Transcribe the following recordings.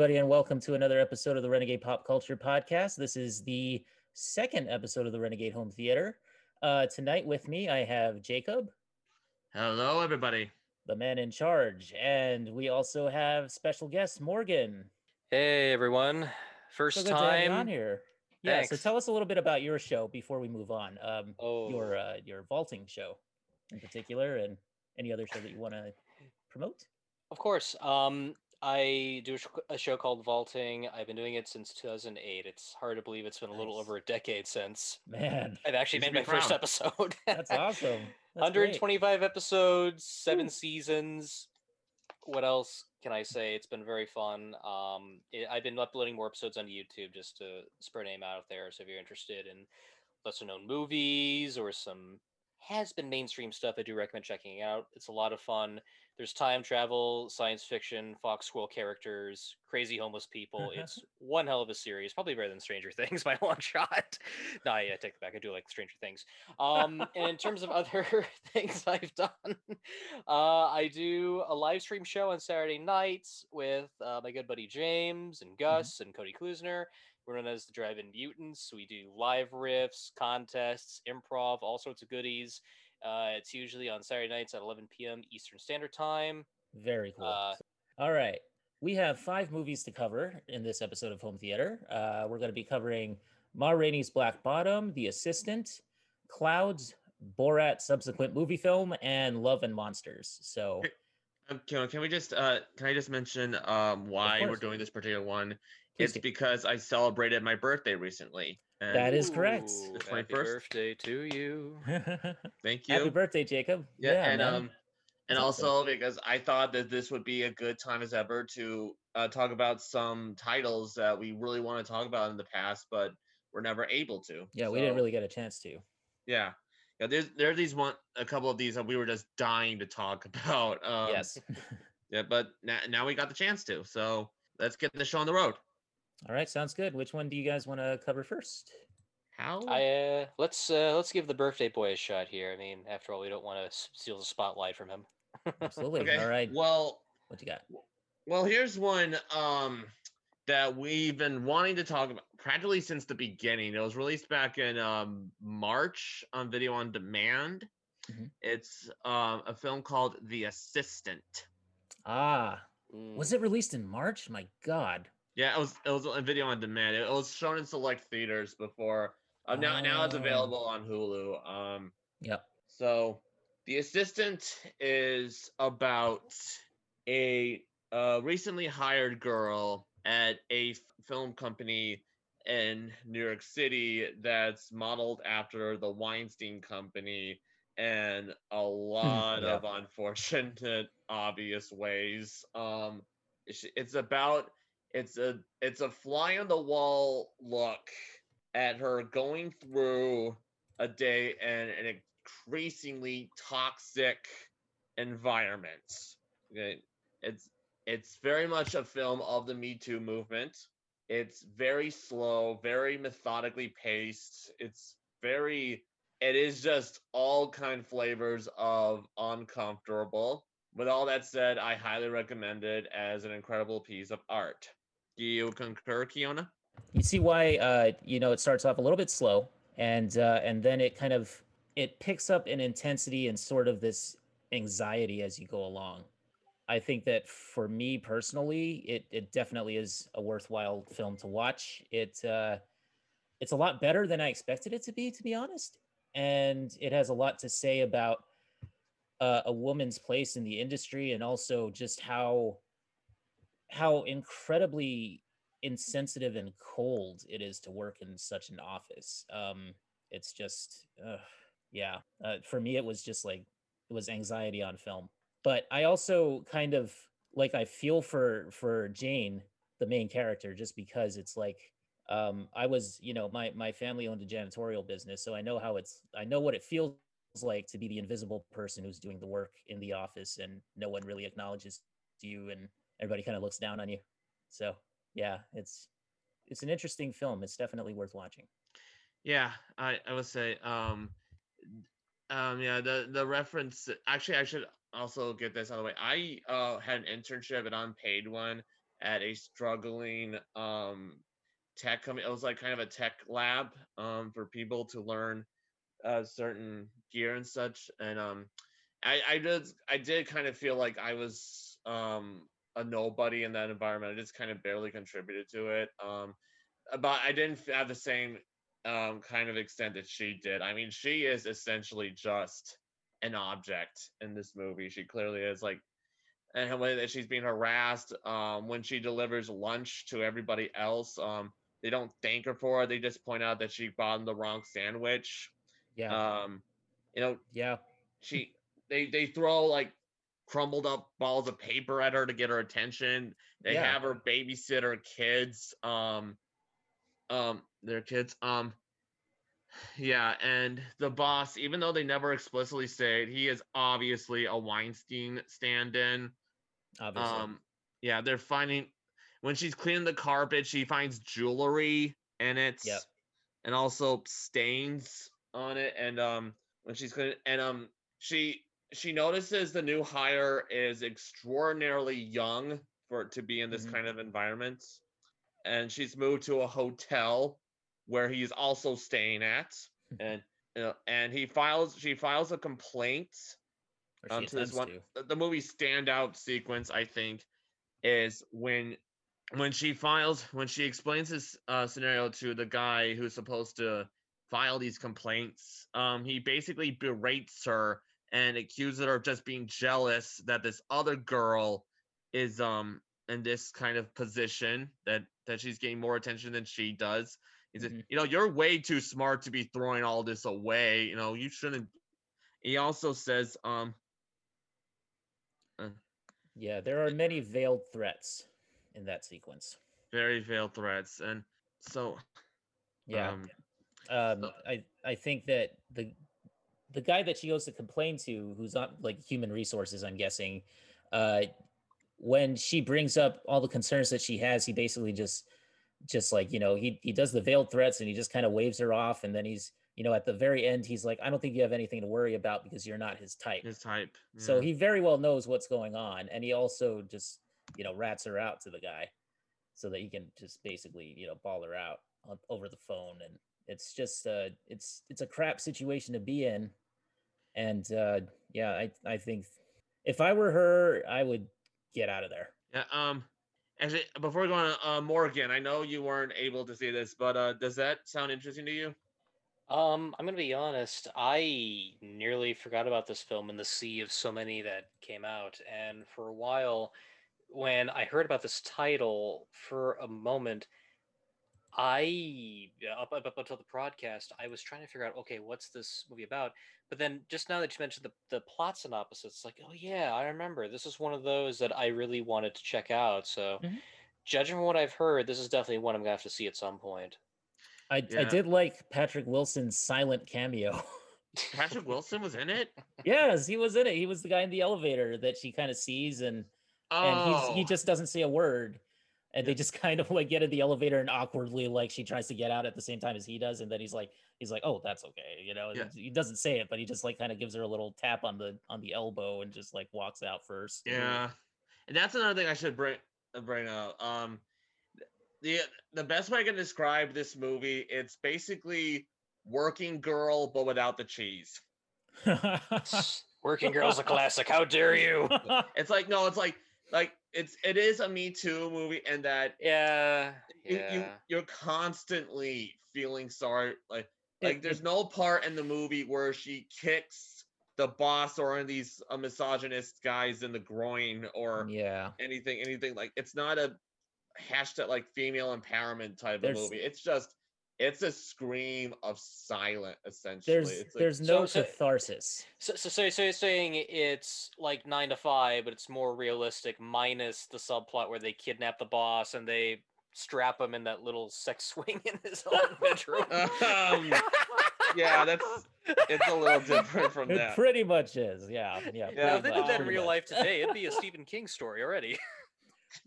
Hello, everybody, and welcome to another episode of the Renegade Pop Culture Podcast. This is the second episode of the Renegade Home Theater. Uh, tonight, with me, I have Jacob, Hello, everybody. the man in charge, and we also have special guest Morgan. Hey everyone, first So good to have you on here. Yeah, so tell us a little bit about your show before we move on. Um, Oh, your uh, your vaulting show, in particular, and any other show that you want to promote. of course. Um, I do a show called Vaulting. I've been doing it since 2008. It's hard to believe it's been a little over a decade since Man, I've actually made my first episode. that's awesome. That's great. 125 episodes, seven seasons. What else can I say? It's been very fun. Um, it, I've been uploading more episodes on YouTube just to spread name out there. So if you're interested in lesser known movies or some has been mainstream stuff, I do recommend checking it out. It's a lot of fun. There's time travel, science fiction, Fox Squirrel characters, crazy homeless people. it's one hell of a series, probably better than Stranger Things by a long shot. no, I, I take it back. I do like Stranger Things. Um, and in terms of other things I've done, uh, I do a live stream show on Saturday nights with uh, my good buddy James and Gus and Cody Klusner. We're known as the Drive-In Mutants. We do live riffs, contests, improv, all sorts of goodies. Uh, it's usually on Saturday nights at 11 p.m. Eastern Standard Time. Very cool. Uh, All right. We have five movies to cover in this episode of Home Theater. Uh, we're going to be covering Ma Rainey's Black Bottom, The Assistant, Clouds, Borat subsequent movie film, and Love and Monsters. So, can, can we just uh, can I just mention um, why we're doing this particular one? Please it's do. because I celebrated my birthday recently. And That is correct. Ooh, The Happy 21st. birthday to you. thank you. happy birthday, Jacob. yeah, and man. um, and That's awesome. also because I thought that this would be a good time as ever to uh, talk about some titles that we really want to talk about in the past, but we're never able to. yeah, we didn't really get a chance to. Yeah. Yeah, there's there are these one a couple of these that we were just dying to talk about. Um, yes. Yeah, but now, now we got the chance to. So let's get the show on the road. All right. Sounds good. Which one do you guys want to cover first? How? I uh, let's uh, let's give the birthday boy a shot here. I mean, after all, we don't want to steal the spotlight from him. Absolutely. okay. All right. Well, What you got? well, here's one um that we've been wanting to talk about practically since the beginning. It was released back in um March on video on demand. Mhm. It's um a film called The Assistant. Ah, Mm. was it released in March? My God. Yeah, it was it was a video on demand. It was shown in select theaters before. Uh, now now it's Oh. available on Hulu. Um Yep. So, The Assistant is about a uh, recently hired girl at a f- film company in New York City that's modeled after the Weinstein Company and a lot yeah. of unfortunate obvious ways. Um, it's about it's a it's a fly on the wall look at her going through a day in an increasingly toxic environment. Okay, it's it's very much a film of the Me Too movement. It's very slow, very methodically paced. It's very it is just all kind flavors of uncomfortable. With all that said, I highly recommend it as an incredible piece of art. Do you concur, Kiona? you see why uh you know it starts off a little bit slow and uh and then it kind of it picks up in intensity and sort of this anxiety as you go along i think that for me personally it it definitely is a worthwhile film to watch it uh it's a lot better than i expected it to be to be honest and it has a lot to say about uh, a woman's place in the industry and also just how how incredibly insensitive and cold it is to work in such an office. Um, it's just, uh, yeah. Uh, for me, it was just like it was anxiety on film. But I also kind of like I feel for for Jane, the main character, just because it's like um, I was, you know, my my family owned a janitorial business, so I know how it's. I know what it feels like to be the invisible person who's doing the work in the office, and no one really acknowledges you, and everybody kind of looks down on you. So yeah, it's it's an interesting film. It's definitely worth watching. Yeah, I, I would say um um yeah the the reference actually I should also get this out of the way. I uh had an internship an unpaid one at a struggling um tech company. It was like kind of a tech lab um for people to learn uh certain gear and such. And um I I did I did kind of feel like I was um a nobody in that environment. I just kind of barely contributed to it. Um but I didn't have the same um kind of extent that she did. I mean, she is essentially just an object in this movie. She clearly is like and the way that she's being harassed um when she delivers lunch to everybody else um they don't thank her for it they just point out that she bought them the wrong sandwich Yeah. um you know yeah. she they they throw like crumbled up balls of paper at her to get her attention they Yeah. have her babysit her kids um um their kids um yeah and the boss even though they never explicitly say it he is obviously a weinstein stand-in Obviously. um, yeah, they're finding when she's cleaning the carpet, she finds jewelry in it, Yep. and also stains on it. And um, when she's cleaning, and um, she she notices the new hire is extraordinarily young for to be in this Mhm. kind of environment, and she's moved to a hotel where he's also staying at, and you know, and he files she files a complaint um, to this one to. the- the movie standout sequence i think is when when she files when she explains this uh, scenario to the guy who's supposed to file these complaints um he basically berates her and accuses her of just being jealous that this other girl is um in this kind of position that that she's getting more attention than she does he said Mhm. you know you're way too smart to be throwing all this away you know you shouldn't he also says um Yeah, there are many veiled threats in that sequence. very veiled threats and so Yeah. um, Um, so- I I think that the the guy that she goes to complain to, who's not like human resources, I'm guessing, uh, when she brings up all the concerns that she has, he basically just just like you know he he does the veiled threats and he just kind of waves her off, and then he's you know at the very end he's like, I don't think you have anything to worry about because you're not his type. his type So he very well knows what's going on, and he also just you know rats her out to the guy, so that he can just basically you know ball her out on, over the phone, and it's just uh it's it's a crap situation to be in, and uh yeah, I I think if I were her, I would get out of there. yeah um actually before we go on uh morgan i know you weren't able to see this but uh does that sound interesting to you Um, I'm gonna be honest. I nearly forgot about this film in the sea of so many that came out, and for a while, when I heard about this title, for a moment, I up, up up until the broadcast, I was trying to figure out, okay, what's this movie about? But then just now that you mentioned the the plot synopsis, it's like, oh yeah, I remember. This is one of those that I really wanted to check out. So, Mhm. judging from what I've heard, this is definitely one I'm gonna have to see at some point. I I did like Patrick Wilson's silent cameo. patrick wilson was in it yes, he was in it. He was the guy in the elevator that she kind of sees and and he's, he Oh, just doesn't say a word and they just kind of like get in the elevator and awkwardly like she tries to get out at the same time as he does and then he's like he's like oh that's okay you know Yeah. he doesn't say it but he just like kind of gives her a little tap on the on the elbow and just like walks out first yeah and that's another thing i should bring uh, bring up um the the best way i can describe this movie it's basically working girl but without the cheese Working Girl's a classic. How dare you? it's like no it's like like it's it is a me too movie and that Yeah. you, Yeah. you you're constantly feeling sorry like It- like there's no part in the movie where she kicks the boss or any of these uh, misogynist guys in the groin or yeah anything anything like it's not a hashtag like female empowerment type of movie it's just it's a scream of silent essentially there's it's like, there's no So- so- catharsis So, so, so, so you're saying it's like nine to five, but it's more realistic, minus the subplot where they kidnap the boss and they strap him in that little sex swing in his own bedroom. um, yeah that's it's a little different from it that pretty much is yeah yeah Yeah, if they much, did that in real much. life today, it'd be a Stephen King story already.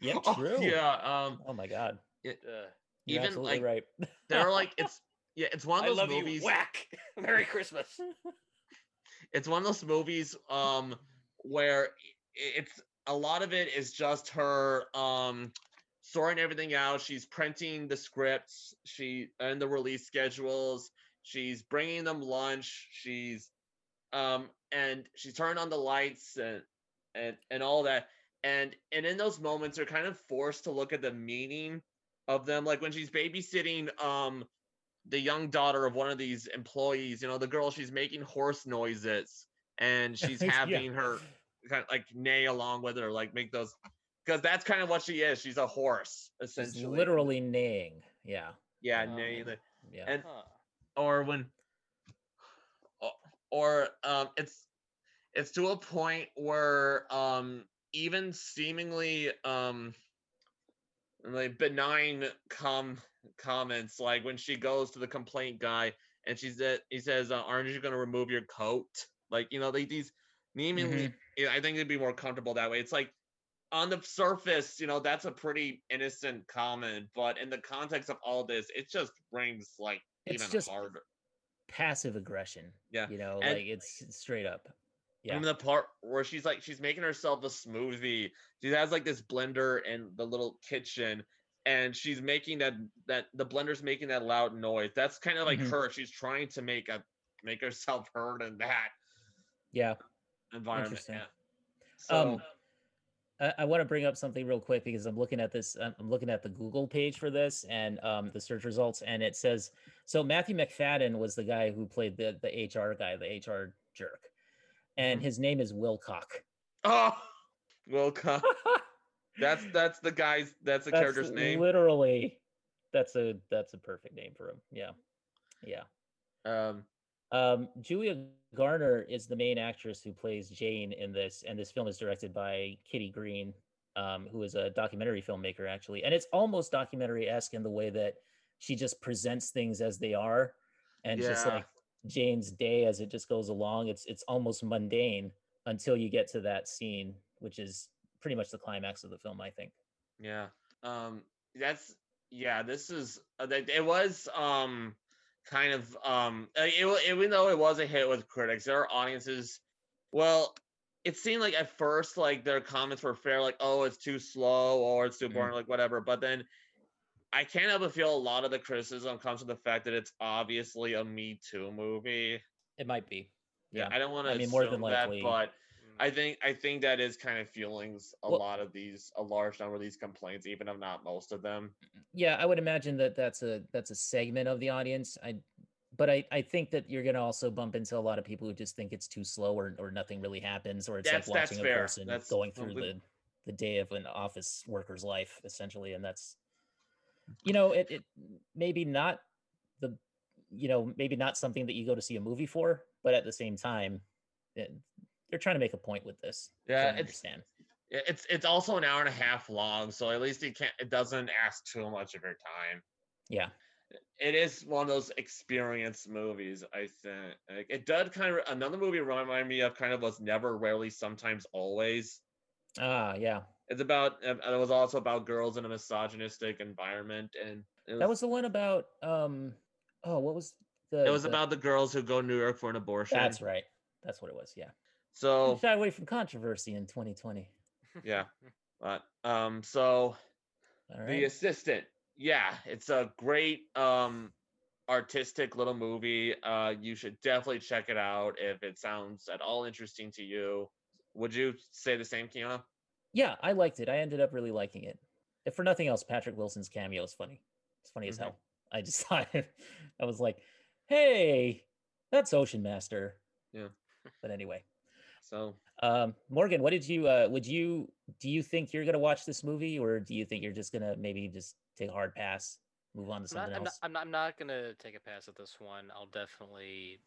yeah Oh, true yeah um oh my god it, Uh, you're Even, absolutely like, right they're like it's yeah it's one of those love movies you. Whack. Merry Christmas. it's one of those movies um where it's a lot of it is just her um sorting everything out. She's printing the scripts, she and the release schedules. She's bringing them lunch. She's um and she's turning on the lights and and and all that. And and in those moments, they're kind of forced to look at the meaning of them. Like when she's babysitting um the young daughter of one of these employees, you know, the girl she's making horse noises and she's Yeah. having her kind of like neigh along with her, like make those because that's kind of what she is. She's a horse, She's essentially. literally neighing. Yeah. Yeah, neigh man. the Yeah. and Huh. or when or, or um it's it's to a point where um even seemingly um like benign com comments like when she goes to the complaint guy and she said he says uh, aren't you going to remove your coat like you know like these seemingly yeah, i think it'd be more comfortable that way it's like on the surface you know that's a pretty innocent comment but in the context of all this it just rings like It's even harder Passive aggression. Yeah, You know, and- like it's straight up. Yeah. Even the part where she's like she's making herself a smoothie. She has like this blender in the little kitchen, and she's making that that the blender's making that loud noise. That's kind of like Mhm. her. She's trying to make a make herself heard in that Yeah. environment. Interesting. Yeah. So Um, I, I want to bring up something real quick because I'm looking at this. I'm I'm looking at the Google page for this and um, the search results, and it says so. Matthew Macfadyen was the guy who played the the HR guy, the HR jerk, and Mhm. his name is Wilcock. oh, Wilcock. That's that's the guy's. That's the That's character's name. Literally, that's a that's a perfect name for him. Yeah, yeah. Um. Um, Julia Garner is the main actress who plays Jane in this, and this film is directed by Kitty Green, um, who is a documentary filmmaker actually, and it's almost documentary esque in the way that she just presents things as they are, and just like Jane's day as it just goes along. It's it's almost mundane until you get to that scene, which is pretty much the climax of the film, I think. Yeah. Um that's yeah, this is uh, that- it was um kind of um uh, it, even though it was a hit with critics, there are audiences well, it seemed like at first like their comments were fair like oh, it's too slow or it's too Mm. boring like whatever, but then I can't help but feel a lot of the criticism comes from the fact that it's obviously a Me Too movie. It might be. Yeah, Yeah. I don't want to I mean, more than assume that, likely- but Mm. I think I think that is kind of fueling a Well- lot of these, a large number of these complaints, even if not most of them. yeah i would imagine that that's a that's a segment of the audience i but i i think that you're going to also bump into a lot of people who just think it's too slow or, or nothing really happens or it's That's- like watching a fair. person That's going through the the day of an office worker's life essentially and that's you know it, it maybe not the you know maybe not something that you go to see a movie for but at the same time it, they're trying to make a point with this so Yeah, I it's understand It's it's also an hour and a half long, so at least it can't it doesn't ask too much of your time. yeah It is one of those experience movies, I think. Like, it does kind of another movie remind me of kind of was never, rarely, sometimes, always. ah yeah It's about uh, it was also about girls in a misogynistic environment, and was, that was the one about um oh what was the it was the- about the girls who go to New York for an abortion. That's right. That's what it was. Yeah. So Shy away from controversy in 2020. yeah, but um, so All The. Assistant. Yeah, it's a great um artistic little movie. Uh you should definitely check it out if it sounds at all interesting to you. Would you say the same, Kiana? Yeah, I liked it. I ended up really liking it. If for nothing else, Patrick Wilson's cameo is funny. It's funny as Mhm. hell. I just thought I was like, hey, that's Ocean Master. Yeah. But anyway, So um, Morgan, what did you, uh, would you, do you think you're going to watch this movie or do you think you're just going to maybe just take a hard pass, move on to something I'm, not, else? I'm, not, I'm not gonna take a pass at this one. I'll definitely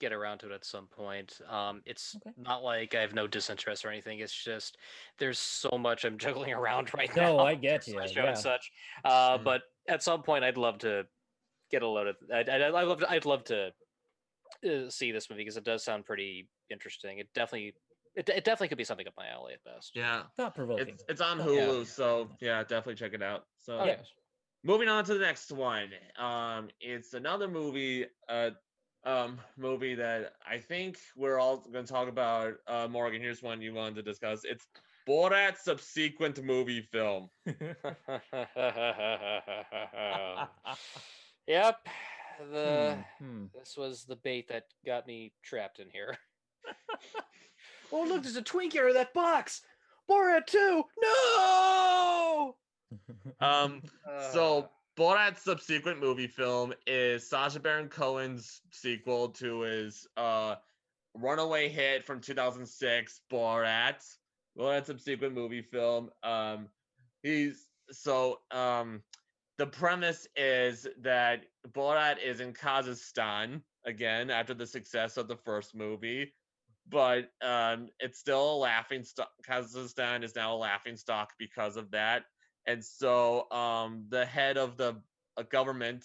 get around to it at some point. Um, it's Okay. not like I have no disinterest or anything. It's just there's so much I'm juggling around right No, now. I get with my you, show yeah. and such. Uh, Mm. but at some point, I'd love to get a load of. I'd, I'd, I'd love to. I'd love to uh, see this movie because it does sound pretty interesting. It definitely. It, it definitely could be something up my alley at best. yeah. Thought provoking. It's it's on Yeah. Hulu, so yeah, definitely check it out. So Okay. moving on to the next one um it's another movie uh um movie that i think we're all going to talk about uh morgan here's one you wanted to discuss it's Borat subsequent movie film. yep. The Hmm, hmm. this was the bait that got me trapped in here. oh look, there's a Twinkie out of that box. Borat 2! No! Um, so Uh, Borat's subsequent movie film is Sacha Baron Cohen's sequel to his uh runaway hit from 2006, Borat. Borat's subsequent movie film. Um, he's so um, the premise is that Borat is in Kazakhstan again after the success of the first movie, but um, it's still a laughing stock. Kazakhstan is now a laughing stock because of that and so um the head of the uh, government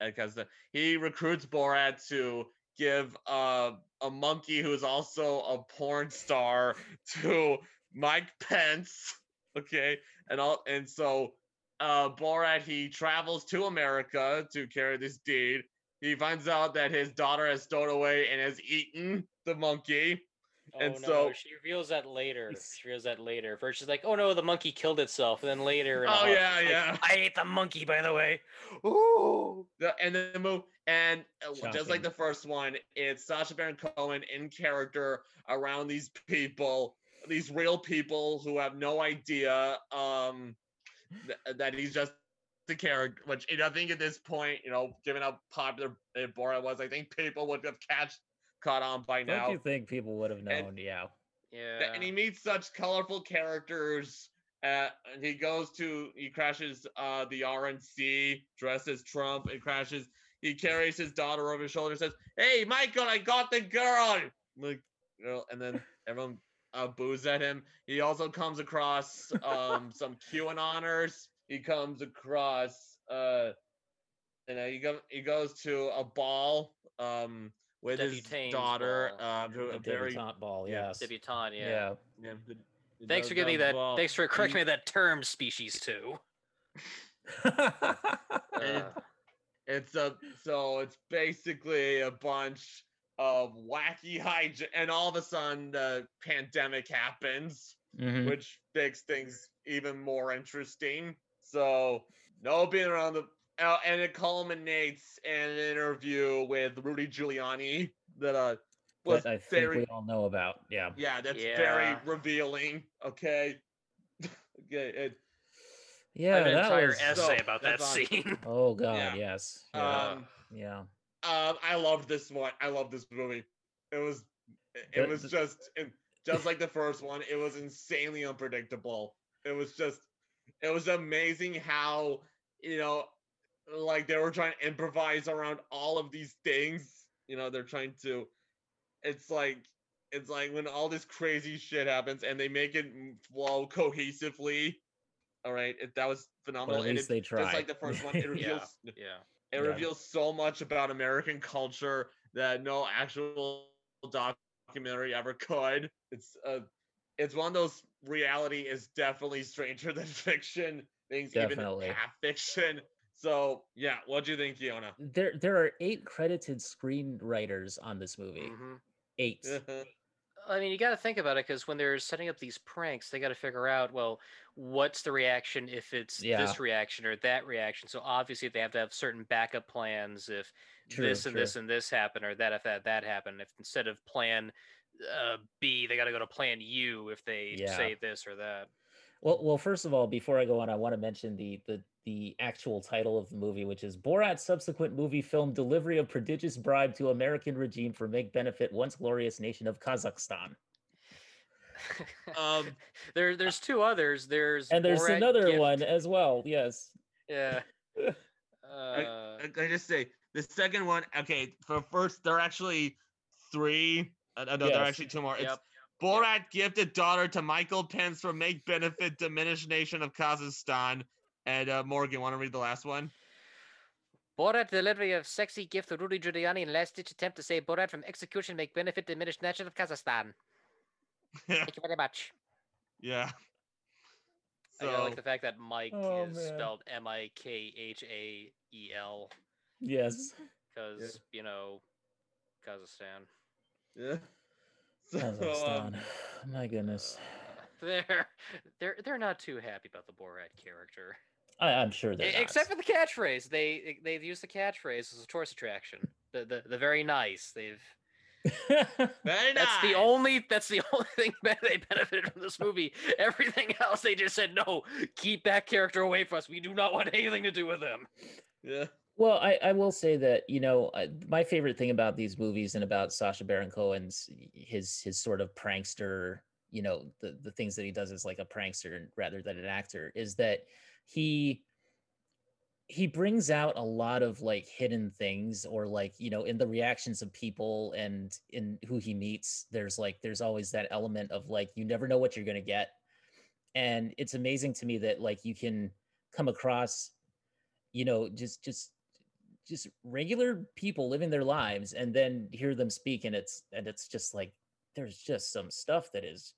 because he recruits Borat to give uh, a monkey who's also a porn star to Mike Pence okay? And all and so uh Borat he travels to America to carry this deed. He finds out that his daughter has stolen away and has eaten the monkey and no, so- she reveals that later. She reveals that later. First she's like, oh no, the monkey killed itself. And then later, Oh, yeah, she's like, yeah. I ate the monkey, by the way. Ooh. The, and then the move, and uh, just like the first one, it's Sacha Baron Cohen in character around these people, these real people who have no idea um th- that he's just the character. Which you know, I think at this point, you know, given how popular uh, Borat was, I think people would have catch caught on by Don't now. you think people would have known? yeah. Yeah. And he meets such colorful characters. Uh, and he goes to he crashes uh the RNC dressed as Trump and crashes. He carries his daughter over his shoulder says, "Hey, Michael, I got the girl." Like, you know, and then everyone uh, boos at him. He also comes across um some QAnoners. He comes across uh, and uh, he go he goes to a ball um with his Debutante's daughter ball. um A a very debutante ball. yeah, Yes. Debutante, yeah. Yeah. yeah, the- the Thanks for giving me that. ball. Thanks for correcting me that term, species two. And Uh, it's a so it's basically a bunch of wacky hygiene, and all of a sudden the pandemic happens, Mhm. which makes things even more interesting. So no being around the uh, and it culminates in an interview with Rudy Giuliani that uh was That I think very we all know about. Yeah. yeah that's very revealing. Okay, okay, it, Yeah. I have an that entire was- essay so, about that scene. Oh God. Yeah. Yes. Yeah. um. yeah. Um, I love this one. I love this movie. It was, it- it was just, just like the first one. It was insanely unpredictable. It was just, it was amazing how you know, like they were trying to improvise around all of these things. You know, they're trying to. It's like, it's like when all this crazy shit happens and they make it flow cohesively. All right, it, that was But phenomenal. at and least it, they tried. just like the first one, it reveals Yeah. it Yeah. reveals so much about American culture that no actual documentary ever could. It's uh, it's one of those reality is definitely stranger than fiction things, Definitely. even half fiction. So yeah, what do you think, Fiona? There, there are eight credited screenwriters on this movie. Mhm. Eight. I mean, you got to think about it because when they're setting up these pranks, they got to figure out, well, what's the reaction if it's Yeah. this reaction or that reaction. So obviously, they have to have certain backup plans if True, this and this and this happen, or that if that that happened. If instead of plan uh, B, they got to go to plan U if they Yeah. say this or that. Well, well, first of all, before I go on, I want to mention the the the actual title of the movie, which is Borat's subsequent movie film delivery of prodigious bribe to American regime for make benefit once glorious nation of Kazakhstan. Um, there, there's two others. There's And there's Borat another Gift- one as well. Yes. Yeah. I, Uh, I, I just say the second one. Okay, for first, there are actually three. Uh, no, there are actually two more. It's Yep. Borat gifted daughter to Michael Pence for make benefit diminished nation of Kazakhstan. And uh, Morgan, want to read the last one? Borat delivery of sexy gift to Rudy Giuliani in last ditch attempt to save Borat from execution make benefit diminished nation of Kazakhstan. Thank you very much. yeah. I So gotta like the fact that Mike Oh, is man. spelled M I K H A E L Yes. because you know Kazakhstan. yeah. So, um, My goodness. they're they're they're not too happy about the Borat character. I, I'm sure they're Except for the catchphrase, they they've used the catchphrase as a tourist attraction. The the, the very nice. They've for. Very that's the only that's the only thing that they benefited from this movie. Everything else they just said no, keep that character away from us. We do not want anything to do with him. Yeah. Well, I, I will say that you know my favorite thing about these movies and about Sacha Baron Cohen's his his sort of prankster, you know, the the things that he does as like a prankster rather than an actor is that he he brings out a lot of like hidden things or like you know in the reactions of people and in who he meets there's like there's always that element of like you never know what you're going to get. And it's amazing to me that like you can come across you know just just just regular people living their lives and then hear them speak and it's and it's just like there's just some stuff that is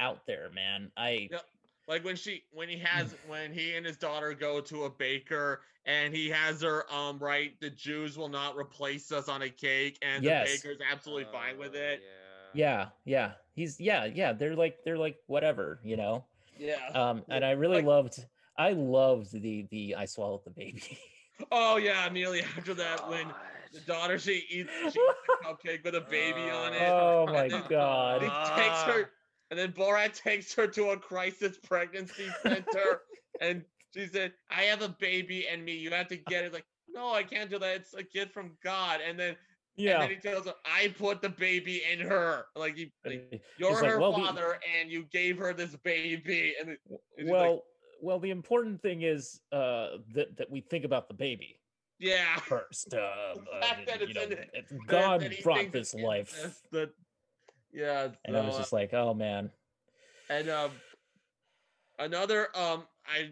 out there man i Yep. Like when she when he has when he and his daughter go to a baker and he has her um write the Jews will not replace us on a cake and Yes. the baker's absolutely fine with Uh, it. yeah yeah he's yeah yeah they're like they're like whatever you know Yeah. um and i really like- loved i loved the the i swallowed the baby oh yeah, immediately after that when the daughter she eats she eats the cupcake with a baby on it. oh my then god He takes her and then Borat takes her to a crisis pregnancy center and she said, I have a baby and me, you have to get it. Like, no, I can't do that. It's a gift from God. And then and yeah then he tells her, I put the baby in her. Like, you, like, you're like, her "Well, the- father, and you gave her this baby. And it- and well like, well the important thing is uh that that we think about the baby yeah. first uh, uh fact that you know in it, it's- that- god that brought this life that- yeah. and i was just like oh man And um, another um, I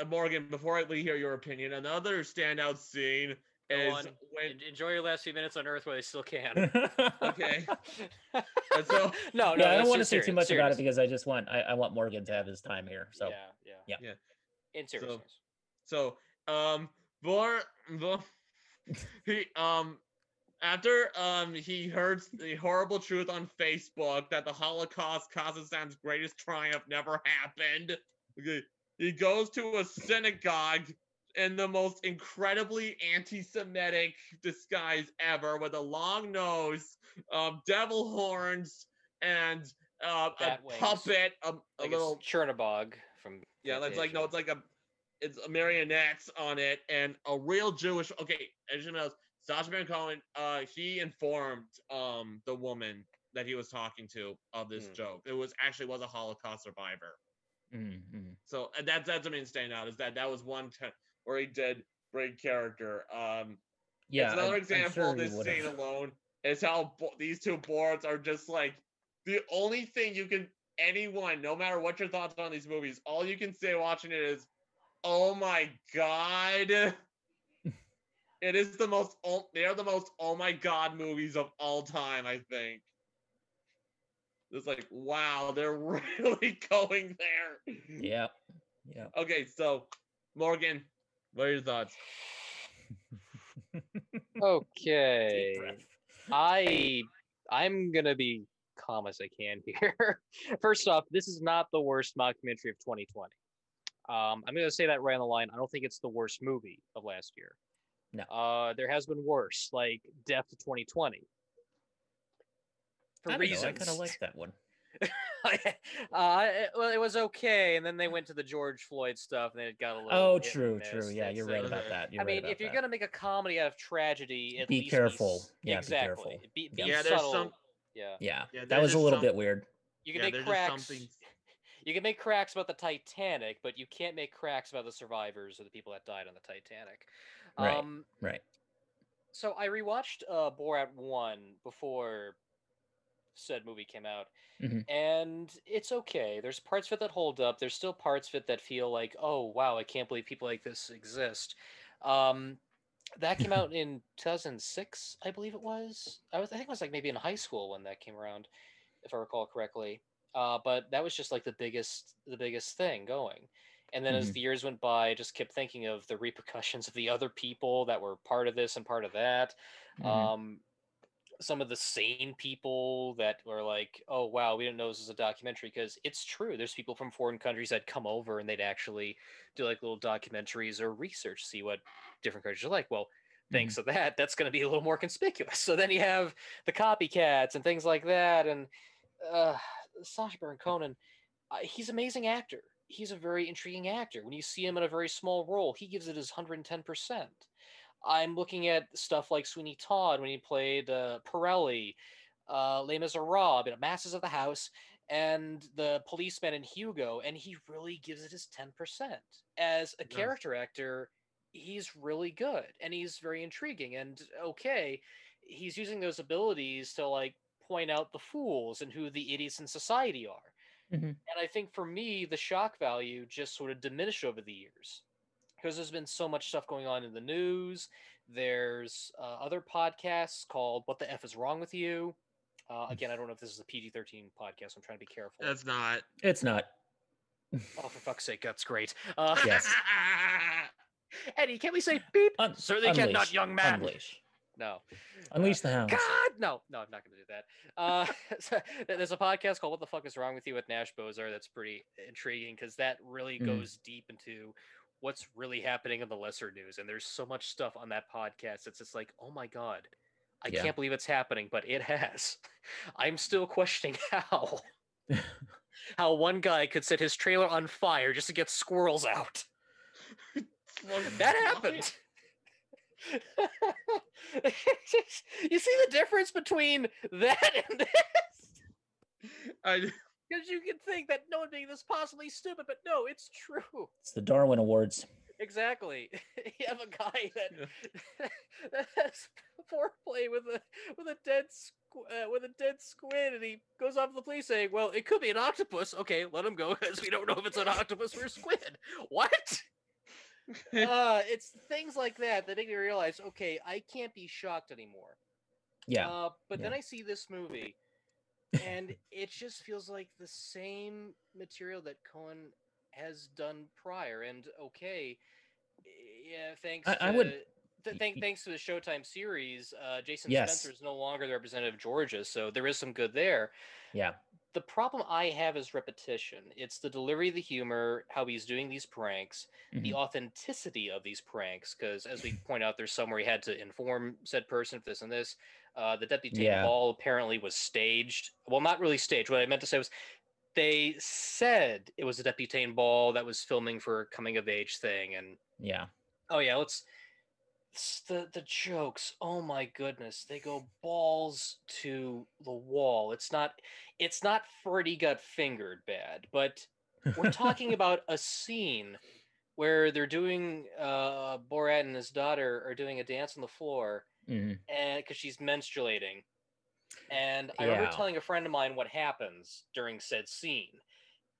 uh, Morgan. Before I we hear your opinion, another standout scene is on. when Enjoy your last few minutes on Earth while they still can. Okay. So no, no, yeah, I don't want to just say too serious- much about it because I just want I, I want Morgan to have his time here. So yeah, yeah, Yeah. In seriousness, so um, Bor, Bor he um. After um he heard the horrible truth on Facebook that the Holocaust, Kazakhstan's greatest triumph, never happened. Okay, he goes to a synagogue in the most incredibly anti-Semitic disguise ever, with a long nose, um, devil horns, and uh, a wings. puppet, a, a like little it's Chernobog from yeah, it's like no, it's like a it's a marionettes on it and a real Jewish. Okay, as you know, Sacha Baron Cohen, uh, he informed um the woman that he was talking to of this Hmm. joke. It was actually was a Holocaust survivor. mm, mm. So that's that's the main standout is that that was one t- where he did break character. Um, yeah, another I'm- I'm example sure of this scene alone is how bo- these two boards are just like the only thing you can anyone, no matter what your thoughts on these movies, all you can say watching it is, "Oh my god." It is the most. Oh, they are the most. Oh my god, movies of all time. I think. It's like wow, they're really going there. Yeah, yeah. Okay, so Morgan, what are your thoughts? Okay. I I'm gonna be calm as I can here. First off, this is not the worst mockumentary of 2020. Um, I'm gonna say that right on the line. I don't think it's the worst movie of last year. No. Uh, there has been worse, like Death to 2020. For I don't know, reasons. I kind of like that one. uh, it, well, it was okay, and then they went to the George Floyd stuff, and it got a little. Oh, true, true. Yeah, you're uh, right about that. You're I mean, about if you're that. gonna make a comedy out of tragedy, at Be least careful. s- Yeah, be exactly. careful. Be, Yeah. be Yeah, there's subtle. some- Yeah, Yeah, Yeah, that was a little some- bit weird. you can yeah, make cracks. something. You can make cracks about the Titanic, but you can't make cracks about the survivors or the people that died on the Titanic. Right. Um, Right. so I rewatched uh, Borat one before said movie came out, Mhm. and it's okay. There's parts of it that hold up. There's still parts of it that feel like, oh wow, I can't believe people like this exist. Um, that came out in 2006, I believe it was. I was, I think it was like maybe in high school when that came around, if I recall correctly. Uh, but that was just like the biggest, the biggest thing going. And then as Mhm. the years went by, I just kept thinking of the repercussions of the other people that were part of this and part of that. Mhm. Um, some of the same people that were like, "Oh wow, we didn't know this was a documentary," because it's true. There's people from foreign countries that come over and they'd actually do like little documentaries or research, see what different countries are like. Well, thanks to that, that's going to be a little more conspicuous. So then you have the copycats and things like that, and uh, Sacha Baron Cohen. Uh, he's an amazing actor. He's a very intriguing actor. When you see him in a very small role, he gives it his 110%. I'm looking at stuff like Sweeney Todd when he played uh, Pirelli, uh, Les Miserables, you know, Masters of the House, and the policeman in Hugo, and he really gives it his 10%. As a Yeah. character actor, he's really good and he's very intriguing. And okay, he's using those abilities to like point out the fools and who the idiots in society are. Mhm. And I think for me, the shock value just sort of diminished over the years because there's been so much stuff going on in the news. There's uh, other podcasts called "What the F Is Wrong with You." Uh, again, I don't know if this is a PG-13 podcast. I'm trying to be careful. That's not. It's not. oh, for fuck's sake, that's great. Uh, Yes. Eddie, can we say beep? Un- Certainly cannot, unleash, young man. Unleash. No. Unleash the hounds. God, no, no, I'm not going to do that. Uh, so there's a podcast called "What the Fuck Is Wrong with You" with Nash Bozard. That's pretty intriguing because that really Mhm. goes deep into what's really happening in the lesser news. And there's so much stuff on that podcast. It's just like, oh my god, I Yeah. can't believe it's happening, but it has. I'm still questioning how how one guy could set his trailer on fire just to get squirrels out. That happened. you see the difference between that and this? I, Because you can think that no one being this possibly stupid, but no, it's true. It's the Darwin Awards. Exactly. you have a guy that, that has foreplay with a with a dead squ- uh, with a dead squid, and he goes off to the police saying, "Well, it could be an octopus. Okay, let him go, because we don't know if it's an octopus or a squid." What? uh, it's things like that that make me realize, okay, I can't be shocked anymore. Yeah. Uh, but then. I see this movie, and it just feels like the same material that Cohen has done prior. And okay, yeah, thanks. I- to, I would- th- thank, thanks to the Showtime series, uh, Jason Yes. Spencer is no longer the representative of Georgia, so there is some good there. Yeah. The problem I have is repetition. It's the delivery of the humor, how he's doing these pranks, the Mhm. authenticity of these pranks because as we point out there's somewhere he had to inform said person of this and this uh, the deputy Yeah. ball apparently was staged. Well not really staged. What i meant to say was they said it was a deputy ball that was filming for a coming of age thing and Yeah. oh yeah let's the the jokes. Oh my goodness. They go balls to the wall. It's not it's not freddy got fingered bad but we're talking about a scene where they're doing uh Borat and his daughter are doing a dance on the floor Mhm. and because she's menstruating. And i remember telling a friend of mine what happens during said scene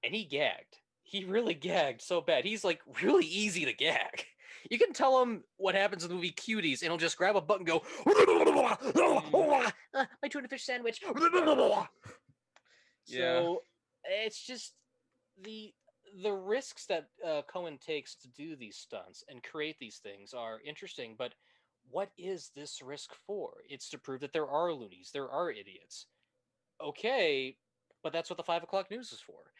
and he gagged. He really gagged so bad. He's like really easy to gag. You can tell him what happens in the movie cuties and he'll just grab a butt and go "Uh, my tuna fish sandwich. Yeah. so it's just the the risks that uh, Cohen takes to do these stunts and create these things are interesting, but what is this risk for? It's to prove that there are loonies, there are idiots. Okay, but that's what the five o'clock news is for.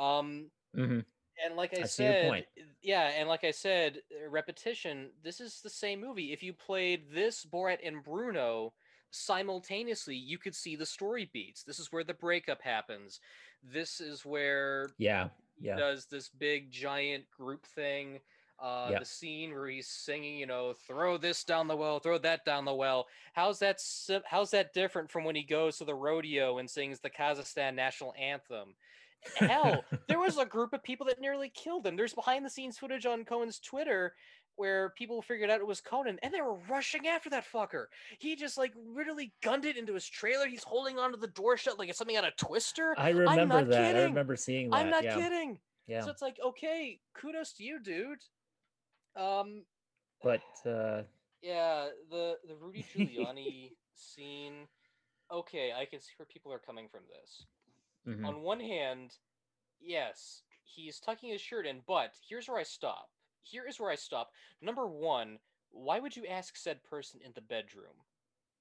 Um, Mhm. and like I, I said, yeah, and like I said, uh, repetition. This is the same movie. If you played this Borat and Bruno simultaneously, you could see the story beats. This is where the breakup happens. This is where Yeah. he Yeah. does this big giant group thing. Uh, Yeah. The scene where he's singing, you know, throw this down the well, throw that down the well. How's that? How's that different from when he goes to the rodeo and sings the Kazakhstan national anthem? Hell, there was a group of people that nearly killed him. There's behind the scenes footage on Cohen's Twitter where people figured out it was Conan and they were rushing after that fucker. He just like literally gunned it into his trailer. He's holding onto the door shut like it's something out of Twister. I remember that. I remember seeing that. I'm not yeah. kidding. Yeah. So it's like, okay, kudos to you, dude. Um, But uh yeah, the the Rudy Giuliani scene. Okay, I can see where people are coming from this. mhm. On one hand, yes, he's tucking his shirt in, but here's where I stop. Here is where I stop. Number one, why would you ask said person in the bedroom?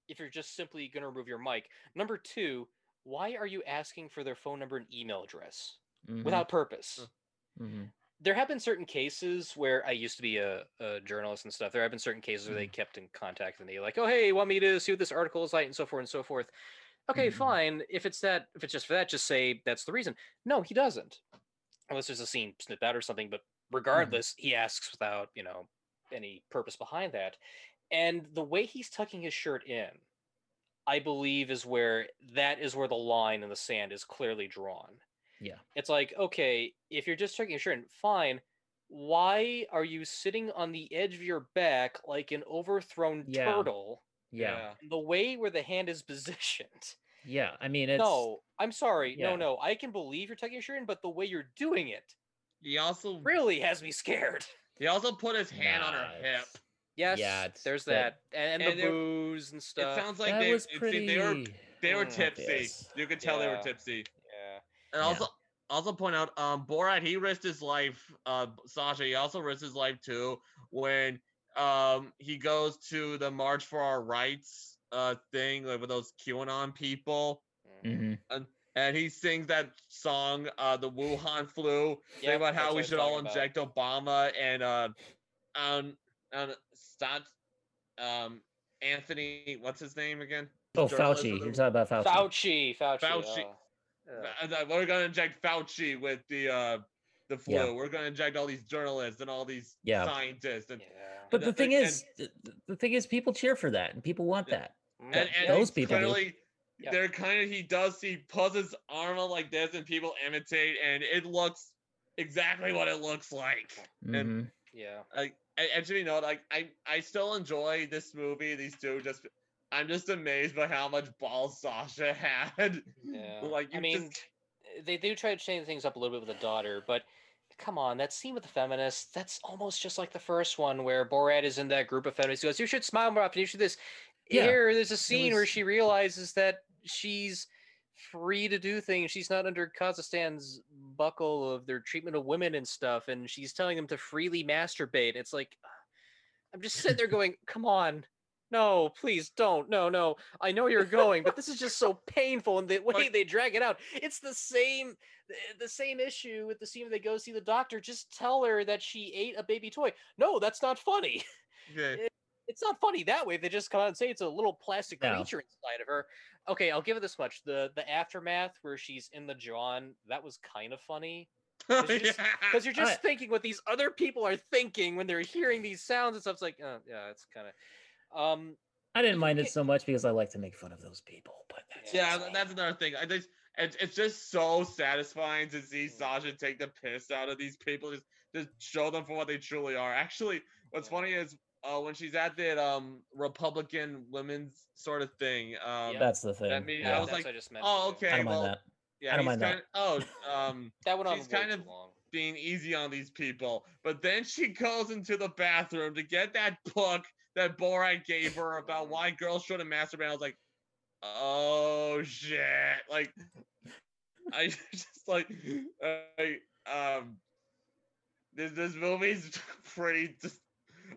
if you're just simply going to remove your mic. Number two, why are you asking for their phone number and email address Mhm, without purpose? mhm. There have been certain cases where I used to be a, a journalist and stuff. There have been certain cases where they kept in contact and they like, "Oh, hey, you want me to see what this article is like?" and so forth and so forth. Okay, Mhm. fine. If it's that, if it's just for that, just say that's the reason. No, he doesn't, unless there's a scene snipped out or something. But regardless, he asks without you know any purpose behind that. And the way he's tucking his shirt in, I believe, is where that is where the line in the sand is clearly drawn. Yeah. It's like, okay, if you're just tucking your shirt in, fine. Why are you sitting on the edge of your back like an overthrown Yeah. turtle? Yeah. The way where the hand is positioned. Yeah. I mean, it's No, I'm sorry. Yeah. No, no. I can believe you're tucking your shirt in, but the way you're doing it He also really has me scared. he also put his hand on her hip. Yes, Yeah, there's that- that. And, and the there- booze and stuff. It sounds like that they, was it- pretty. they were they were Mm, tipsy. obvious. You could tell they were tipsy. Yeah. And Yeah. also also point out, um, Borat he risked his life. Uh, Sacha he also risked his life too when um he goes to the March for Our Rights uh thing like with those QAnon people. Mhm. Mhm. And he sings that song, uh, the Wuhan flu, Yep, thing about how we should all talking about. inject Obama and uh, um, um, stop, um, Anthony, what's his name again? Oh, Journalism. Fauci. You're talking about Fauci. Fauci, Fauci. Fauci. uh, yeah. We're gonna inject Fauci with the uh, the flu. Yeah. We're gonna inject all these journalists and all these Yeah. scientists and yeah. But the the- thing and- is, th- th- the thing is, people cheer for that, and people want Yeah. that. Mm, and, and those people clearly Yeah. they're kind of he does he puts his arm out like this and people imitate and it looks exactly what it looks like. And- Mhm. yeah. like and, and to be known, like I I still enjoy this movie. These two just I'm just amazed by how much balls Sacha had. Yeah. like you I mean, just they do try to change things up a little bit with the daughter, but come on, that scene with the feminists, that's almost just like the first one where Borat is in that group of feminists. He goes, You should smile more often, you should this. Yeah, Here, there's a scene where she realizes that she's free to do things. She's not under Kazakhstan's buckle of their treatment of women and stuff, and she's telling them to freely masturbate. It's like I'm just sitting there going, Come on. No, please don't. No, no. I know you're going, but this is just so painful. And the way Like- they drag it out, it's the same, the, the same issue with the scene where they go see the doctor. Just tell her that she ate a baby toy. No, that's not funny. okay. Eh, it's not funny that way. They just come out and say it's a little plastic No. creature inside of her. Okay, I'll give it this much. The the aftermath where she's in the John, that was kind of funny. Because you're oh, just, 'cause you're just I- thinking what these other people are thinking when they're hearing these sounds and stuff. It's like, oh, yeah, it's kind of. Um, I didn't mind it so much because I like to make fun of those people. But that's Yeah, yeah, just th- me. that's another thing. I just it's, it's just so satisfying to see Mm. Sacha take the piss out of these people, just just show them for what they truly are. Actually, what's funny is uh, when she's at that um Republican women's sort of thing. Um, Yeah. that's the thing. mean, I yeah. was that's like, I just meant. oh, okay. I don't mind well, that. Yeah, I don't he's mind that. of, oh, um, That went on she's kind too of- long. being easy on these people. But then she goes into the bathroom to get that book that Borat gave her about why girls shouldn't masturbate. I was like, oh shit! Like, I just like, I, um, this this movie's pretty. Just,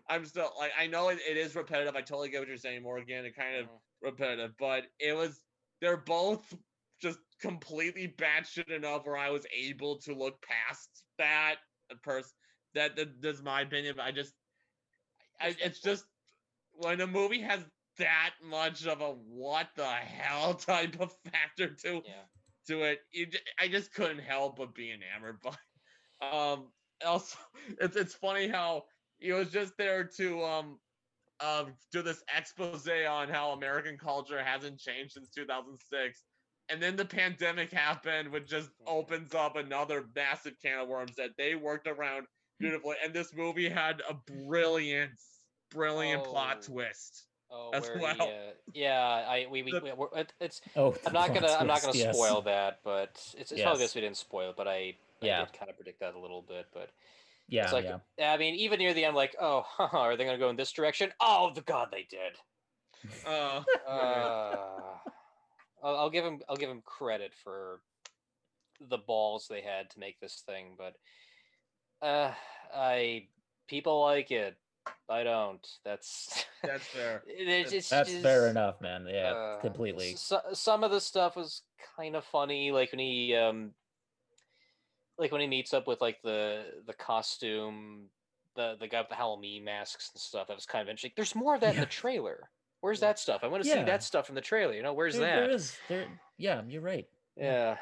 I'm still like, I know it, it is repetitive. I totally get what you're saying, Morgan. It kind of repetitive, but it was. They're both just completely batshit enough where I was able to look past that person. That, that that's my opinion. But I just, I, it's just when a movie has that much of a what the hell type of factor to Yeah. to it, you, j- I just couldn't help but be enamored by. Um, also, it's it's funny how he was just there to um um do this expose on how American culture hasn't changed since 2006. And then the pandemic happened, which just Mhm. opens up another massive can of worms that they worked around beautifully. And this movie had a brilliant, brilliant plot Oh. twist. Oh, as where he, well. uh, yeah, I we, we, we it, it's. Oh, I'm not gonna plot I'm not gonna twist, yes. spoil that, but it's it's probably Yes. best we didn't spoil it, but I, I Yeah. did kind of predict that a little bit, but Yeah, it's like yeah. I mean even near the end, like oh are they gonna go in this direction? Oh the god they did. Uh, Uh, I'll, I'll give him I'll give him credit for the balls they had to make this thing, but uh, I people like it. I don't. That's That's fair. It's- it's That's fair enough, man. Yeah, uh, completely. s- some of the stuff was kind of funny, like when he um, like when he meets up with like the the costume, the the guy with the Halloween masks and stuff. That was kind of interesting. There's more of that in the trailer. Where's Yeah. that stuff? I want to see that stuff from the trailer. You know, where's There- that? There is there. Yeah, you're right. Yeah.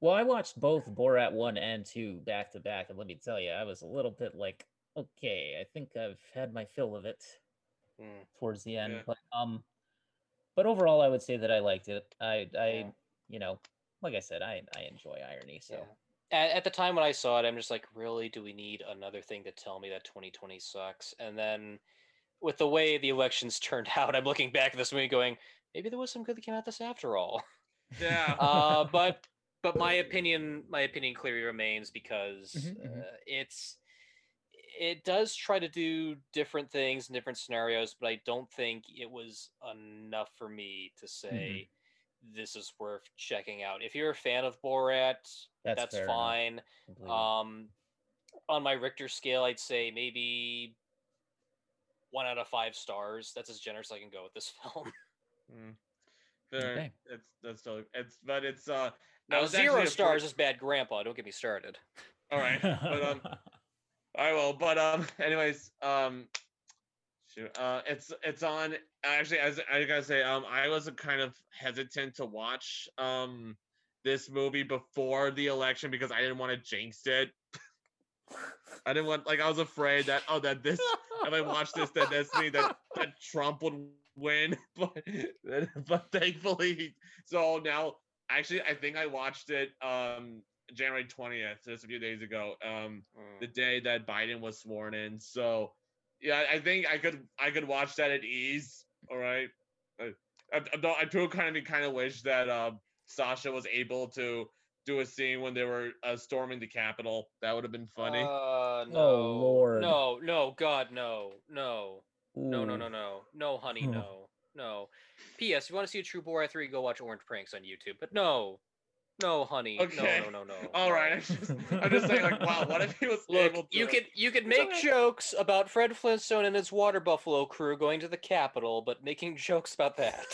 Well, I watched both Borat one and two back to back, and let me tell you, I was a little bit like, okay, I think I've had my fill of it Mm. towards the end. Yeah. But um, but overall, I would say that I liked it. I I Yeah. you know, like I said, I I enjoy irony. So Yeah. At, at the time when I saw it, I'm just like, really? Do we need another thing to tell me that 2020 sucks? And then with the way the elections turned out, I'm looking back at this movie going, maybe there was some good that came out this after all. Yeah. uh, but but my opinion my opinion clearly remains because Mhm, mhm. uh, it's it does try to do different things in different scenarios, but I don't think it was enough for me to say this is worth checking out. If you're a fan of Borat, That's that's, fine. Um, on my Richter scale, I'd say maybe one out of five stars. That's as generous as I can go with this film. Mm. Fair. Okay. It's that's totally it's but it's uh Now zero stars afraid- is bad grandpa. Don't get me started. all right. But um I will. But um anyways, um shoot. Uh it's it's on actually as I gotta say, um I was kind of hesitant to watch um this movie before the election because I didn't want to jinx it. I didn't want like I was afraid that oh that this if I watched this that this mean that that Trump would win, but but thankfully, so now actually I think I watched it um January twentieth, just a few days ago, um the Mm. day that Biden was sworn in. So yeah, I think I could I could watch that at ease. All right, I I, I, don't- I do kind of kind of wish that uh, Sacha was able to do a scene when they were uh, storming the Capitol. That would have been funny. Uh, no, Lord. No, no, God, no, no, no, no, no, no, no, honey, no, no. P.S. If you want to see a true Borat three, go watch Orange Pranks on YouTube. But no, no, honey, Okay. no, no, no, no. All right. I'm just, I'm just saying like wow, what if he was Look, able to? you could you could make alright. jokes about Fred Flintstone and his water buffalo crew going to the Capitol, but making jokes about that.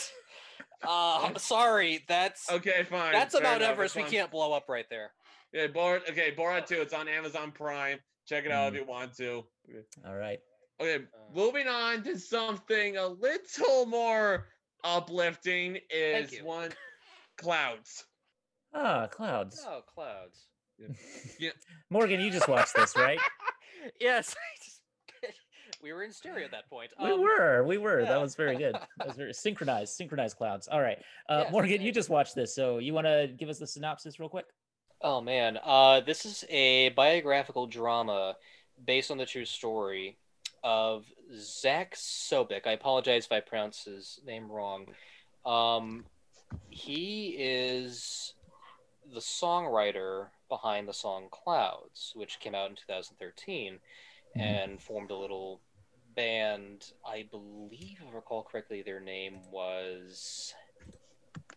Uh, sorry, that's Okay, fine. that's fair about enough, Everest. We can't blow up right there. Yeah, Borat. Okay, Borat 2. It's on Amazon Prime. Check it out Mm. if you want to. Okay. All right. Okay, Uh. moving on to something a little more uplifting is one clouds. Ah, clouds. Oh, clouds. Yeah, Morgan, you just watched this, right? yes. We were in stereo at that point. we Um, were, we were. yeah. That was very good. That was very synchronized, synchronized clouds. All right, uh, Yes, Morgan, you just watched this, so you want to give us the synopsis real quick? Oh man, uh, this is a biographical drama based on the true story of Zach Sobiech. I apologize if I pronounce his name wrong. Um, he is the songwriter behind the song Clouds, which came out in 2013 Mhm. and formed a little band. I believe, if I recall correctly, their name was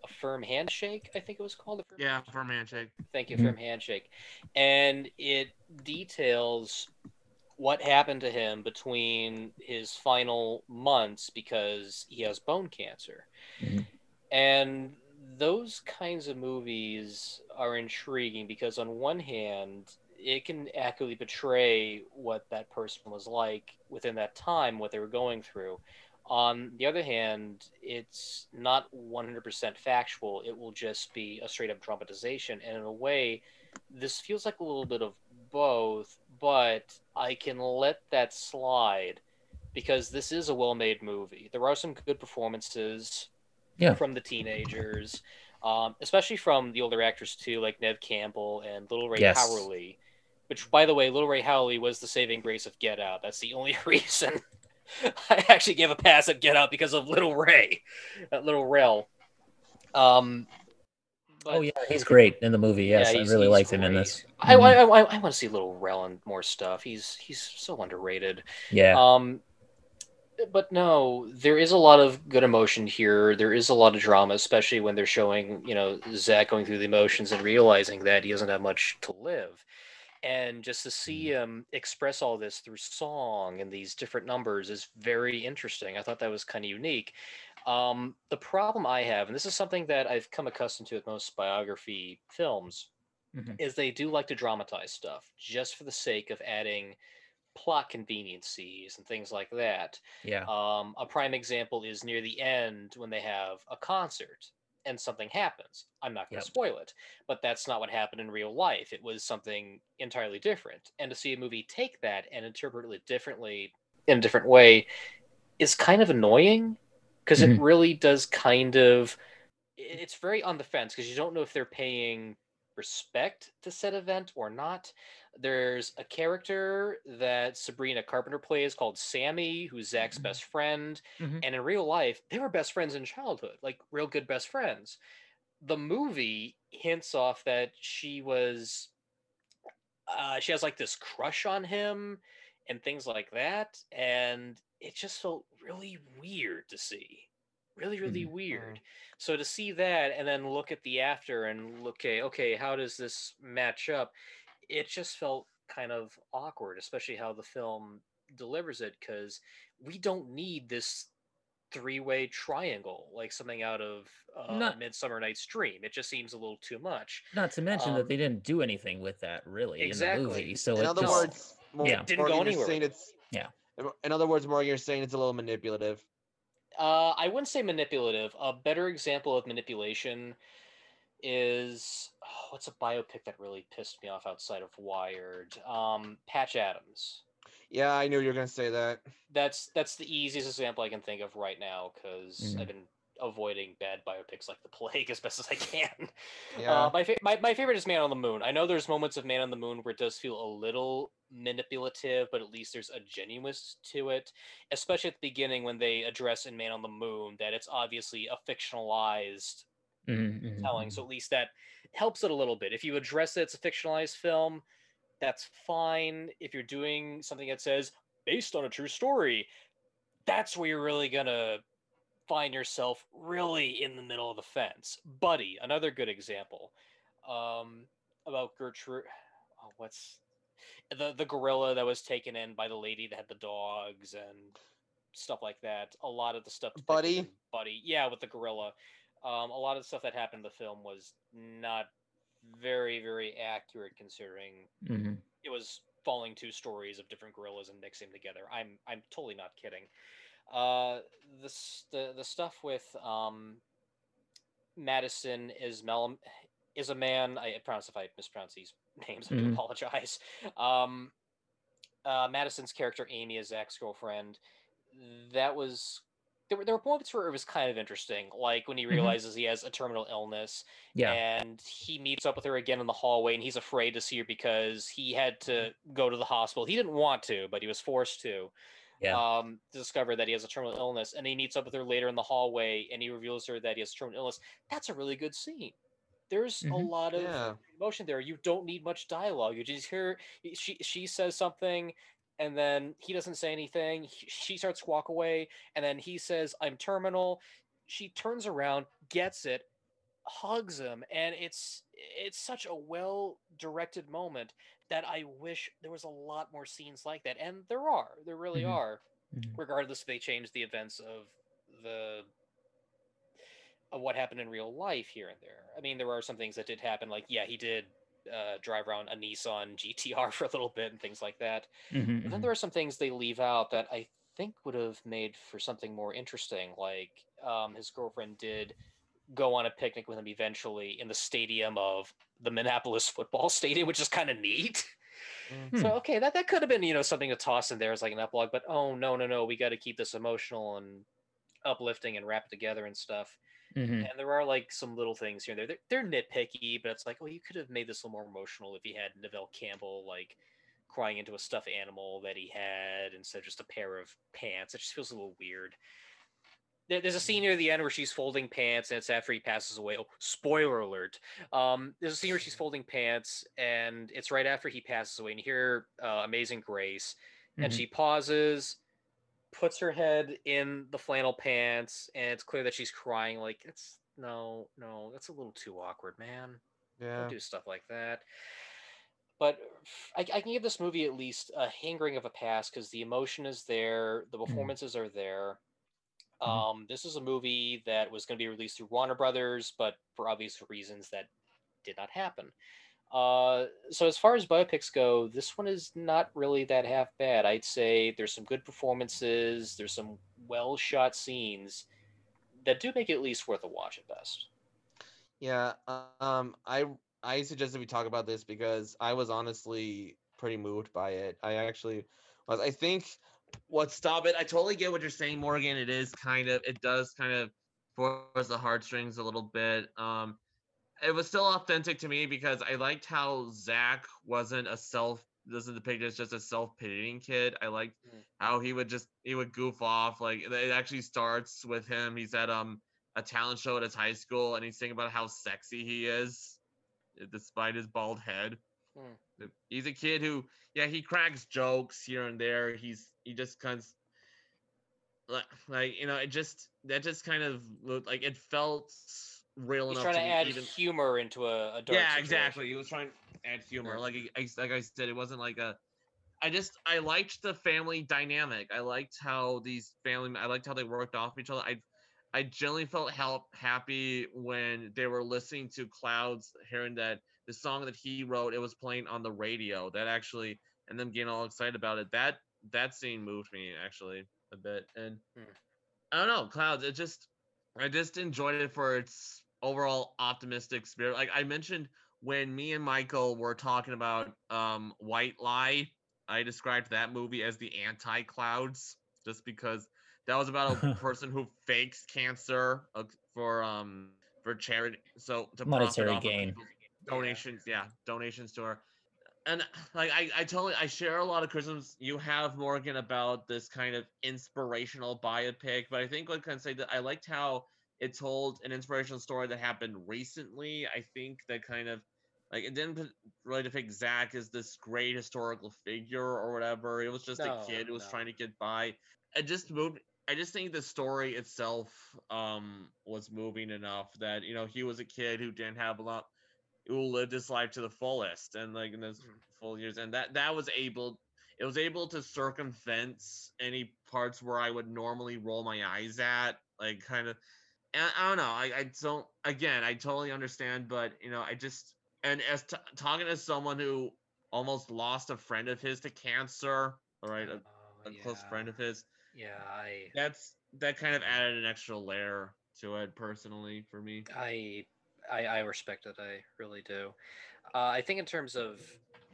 A Firm Handshake, I think it was called. A Firm Yeah, for handshake. Thank you, Mhm. Firm Handshake. And it details what happened to him between his final months because he has bone cancer. Mhm. And those kinds of movies are intriguing because, on one hand, it can accurately portray what that person was like within that time, what they were going through. On the other hand, it's not 100% factual. It will just be a straight up dramatization. And in a way, this feels like a little bit of both, but I can let that slide because this is a well made movie. There are some good performances Yeah. from the teenagers, um, especially from the older actors too, like Neve Campbell and Little Ray Yes. Howery. Which, by the way, Little Ray Howery was the saving grace of Get Out. That's the only reason I actually gave a pass at Get Out because of Little Ray, that Little Rel. Um, oh yeah, he's great in the movie. Yes, I really liked him in this. I, Mhm. I, I, I want to see Little Rel and more stuff. He's he's so underrated. Yeah. Um, but no, there is a lot of good emotion here. There is a lot of drama, especially when they're showing, you know, Zach going through the emotions and realizing that he doesn't have much to live. and just to see him express all this through song and these different numbers is very interesting. I thought that was kind of unique. Um, the problem I have, and this is something that I've come accustomed to with most biography films, Mhm. is they do like to dramatize stuff just for the sake of adding plot conveniencies and things like that. Yeah. Um, a prime example is near the end when they have a concert and something happens. I'm not going Yep. to spoil it, but that's not what happened in real life. It was something entirely different. And to see a movie take that and interpret it differently in a different way is kind of annoying because it Mhm. really does kind of. It's very on the fence because you don't know if they're paying respect to said event or not. There's a character that Sabrina Carpenter plays called Sammy, who's Zach's Mhm. best friend. Mhm. And in real life, they were best friends in childhood, like real good best friends. The movie hints off that she was, uh, she has like this crush on him and things like that. And it just felt really weird to see. Really, really weird. So to see that and then look at the after and look, okay, okay, how does this match up? It just felt kind of awkward, especially how the film delivers it, because we don't need this three-way triangle like something out of uh, Not- Midsummer Night's Dream. It just seems a little too much. Not to mention Um, that they didn't do anything with that really in Exactly. the movie. So In other just, words, Mor- yeah. Didn't go Morgan, you're anywhere saying it's Yeah. In other words, Morgan, you're saying it's a little manipulative. Uh, I wouldn't say manipulative. A better example of manipulation is oh, what's a biopic that really pissed me off outside of Wired? Um, Patch Adams. Yeah, I knew you were gonna say that. That's that's the easiest example I can think of right now because Mhm. I've been avoiding bad biopics like the plague as best as I can. Yeah. Uh, my, fa- my my favorite is Man on the Moon. I know there's moments of Man on the Moon where it does feel a little manipulative, but at least there's a genuineness to it. Especially at the beginning when they address in Man on the Moon that it's obviously a fictionalized Mhm, mhm, telling. mhm. So at least that helps it a little bit. If you address that it's a fictionalized film, that's fine. If you're doing something that says based on a true story, that's where you're really gonna find yourself really in the middle of the fence. Buddy, another good example. Um, about Gertrude. Oh, what's the the gorilla that was taken in by the lady that had the dogs and stuff like that. A lot of the stuff. Buddy? Buddy, yeah, with the gorilla. Um, a lot of the stuff that happened in the film was not very very accurate considering Mhm. it was following two stories of different gorillas and mixing them together. I'm I'm totally not kidding. Uh, this the the stuff with um, Madison is Mel is a man. I pronounce if I mispronounce these names. I do Mhm. apologize. Um, uh, Madison's character Amy is Zach's girlfriend. That was there were there were moments where it was kind of interesting, like when he Mhm. realizes he has a terminal illness Yeah. and he meets up with her again in the hallway and he's afraid to see her because he had to go to the hospital he didn't want to but he was forced to Yeah. um to discover that he has a terminal illness and he meets up with her later in the hallway and he reveals her that he has terminal illness that's a really good scene there's a Mhm. lot of Yeah. emotion there you don't need much dialogue you just hear she she says something and then he doesn't say anything he- she starts to walk away and then he says i'm terminal she turns around gets it hugs him and it's it's such a well directed moment that i wish there was a lot more scenes like that and there are there really Mhm. are Mhm. regardless if they change the events of the of what happened in real life here and there i mean there are some things that did happen like yeah he did uh, drive around a nissan gtr for a little bit and things like that Mhm, but then mhm. there are some things they leave out that I think would have made for something more interesting. Like um, his girlfriend did go on a picnic with him eventually in the stadium of the Minneapolis football stadium, which is kind of neat. Hmm. So okay, that that could have been you know something to toss in there as like an epilogue. But oh no no no, we got to keep this emotional and uplifting and wrap it together and stuff. Mhm. And there are like some little things here and there. They're, they're nitpicky, but it's like, oh, you could have made this a little more emotional if you had Neville Campbell like crying into a stuffed animal that he had instead of just a pair of pants. It just feels a little weird. There- There's a scene near the end where she's folding pants, and it's after he passes away. Oh, spoiler alert! Um, there's a scene where she's folding pants, and it's right after he passes away. And you hear uh, "Amazing Grace," and Mhm. she pauses, puts her head in the flannel pants, and it's clear that she's crying. Like it's no, no, that's a little too awkward, man. Yeah. Don't do stuff like that. but I, I can give this movie at least a hankering of a pass because the emotion is there, the performances are there. Mhm. Um, this is a movie that was going to be released through Warner Brothers, but for obvious reasons that did not happen. Uh, so as far as biopics go, this one is not really that half bad. I'd say there's some good performances, there's some well shot scenes that do make it at least worth a watch at best. Yeah, um, I I suggested we talk about this because I was honestly pretty moved by it. I actually was. I think what stop it. I totally get what you're saying, Morgan. It is kind of it does kind of force the heartstrings a little bit. Um, it was still authentic to me because I liked how Zach wasn't a self doesn't depict as just a self pitying kid. I liked Mm. how he would just he would goof off. Like it actually starts with him. He's at um a talent show at his high school and he's thinking about how sexy he is uh, despite his bald head. Uh, He's a kid who yeah, he cracks jokes here and there. He's he just kind of like, you know, it just that just kind of looked like it felt real enough. He's enough trying to be add even humor into a, a dark yeah, situation. exactly. He was trying to add humor. Yeah. Like I, I- like I said, it wasn't like a. I just I liked the family dynamic. I liked how these family. I liked how they worked off each other. I, I generally felt help happy when they were listening to Clouds, hearing that the song that he wrote it was playing on the radio. That actually and them getting all excited about it. That that scene moved me actually a bit. And Hmm. I don't know, Clouds. It just I just enjoyed it for its overall optimistic spirit. Like I mentioned when me and Michael were talking about um White Lie, I described that movie as the anti clouds just because that was about a person who fakes cancer uh, for um for charity so to Monetary gain. donations yeah donations to her and like I, I totally I share a lot of criticisms you have Morgan about this kind of inspirational biopic, but I think what can say that I liked how it told an inspirational story that happened recently. I think that kind of like it didn't really depict Zach as this great historical figure or whatever. It was just No, a kid who was no. trying to get by. It just moved. I just think the story itself um was moving enough that you know he was a kid who didn't have a lot who lived his life to the fullest and like in those Mhm. full years and that that was able it was able to circumvent any parts where i would normally roll my eyes at like kind of and i don't know i, I don't again i totally understand but you know i just and as t- talking to someone who almost lost a friend of his to cancer all right a, Oh, a close friend of his Yeah, I, that's that kind of added an extra layer to it personally for me I, I, I respect it. I really do. Uh, I think in terms of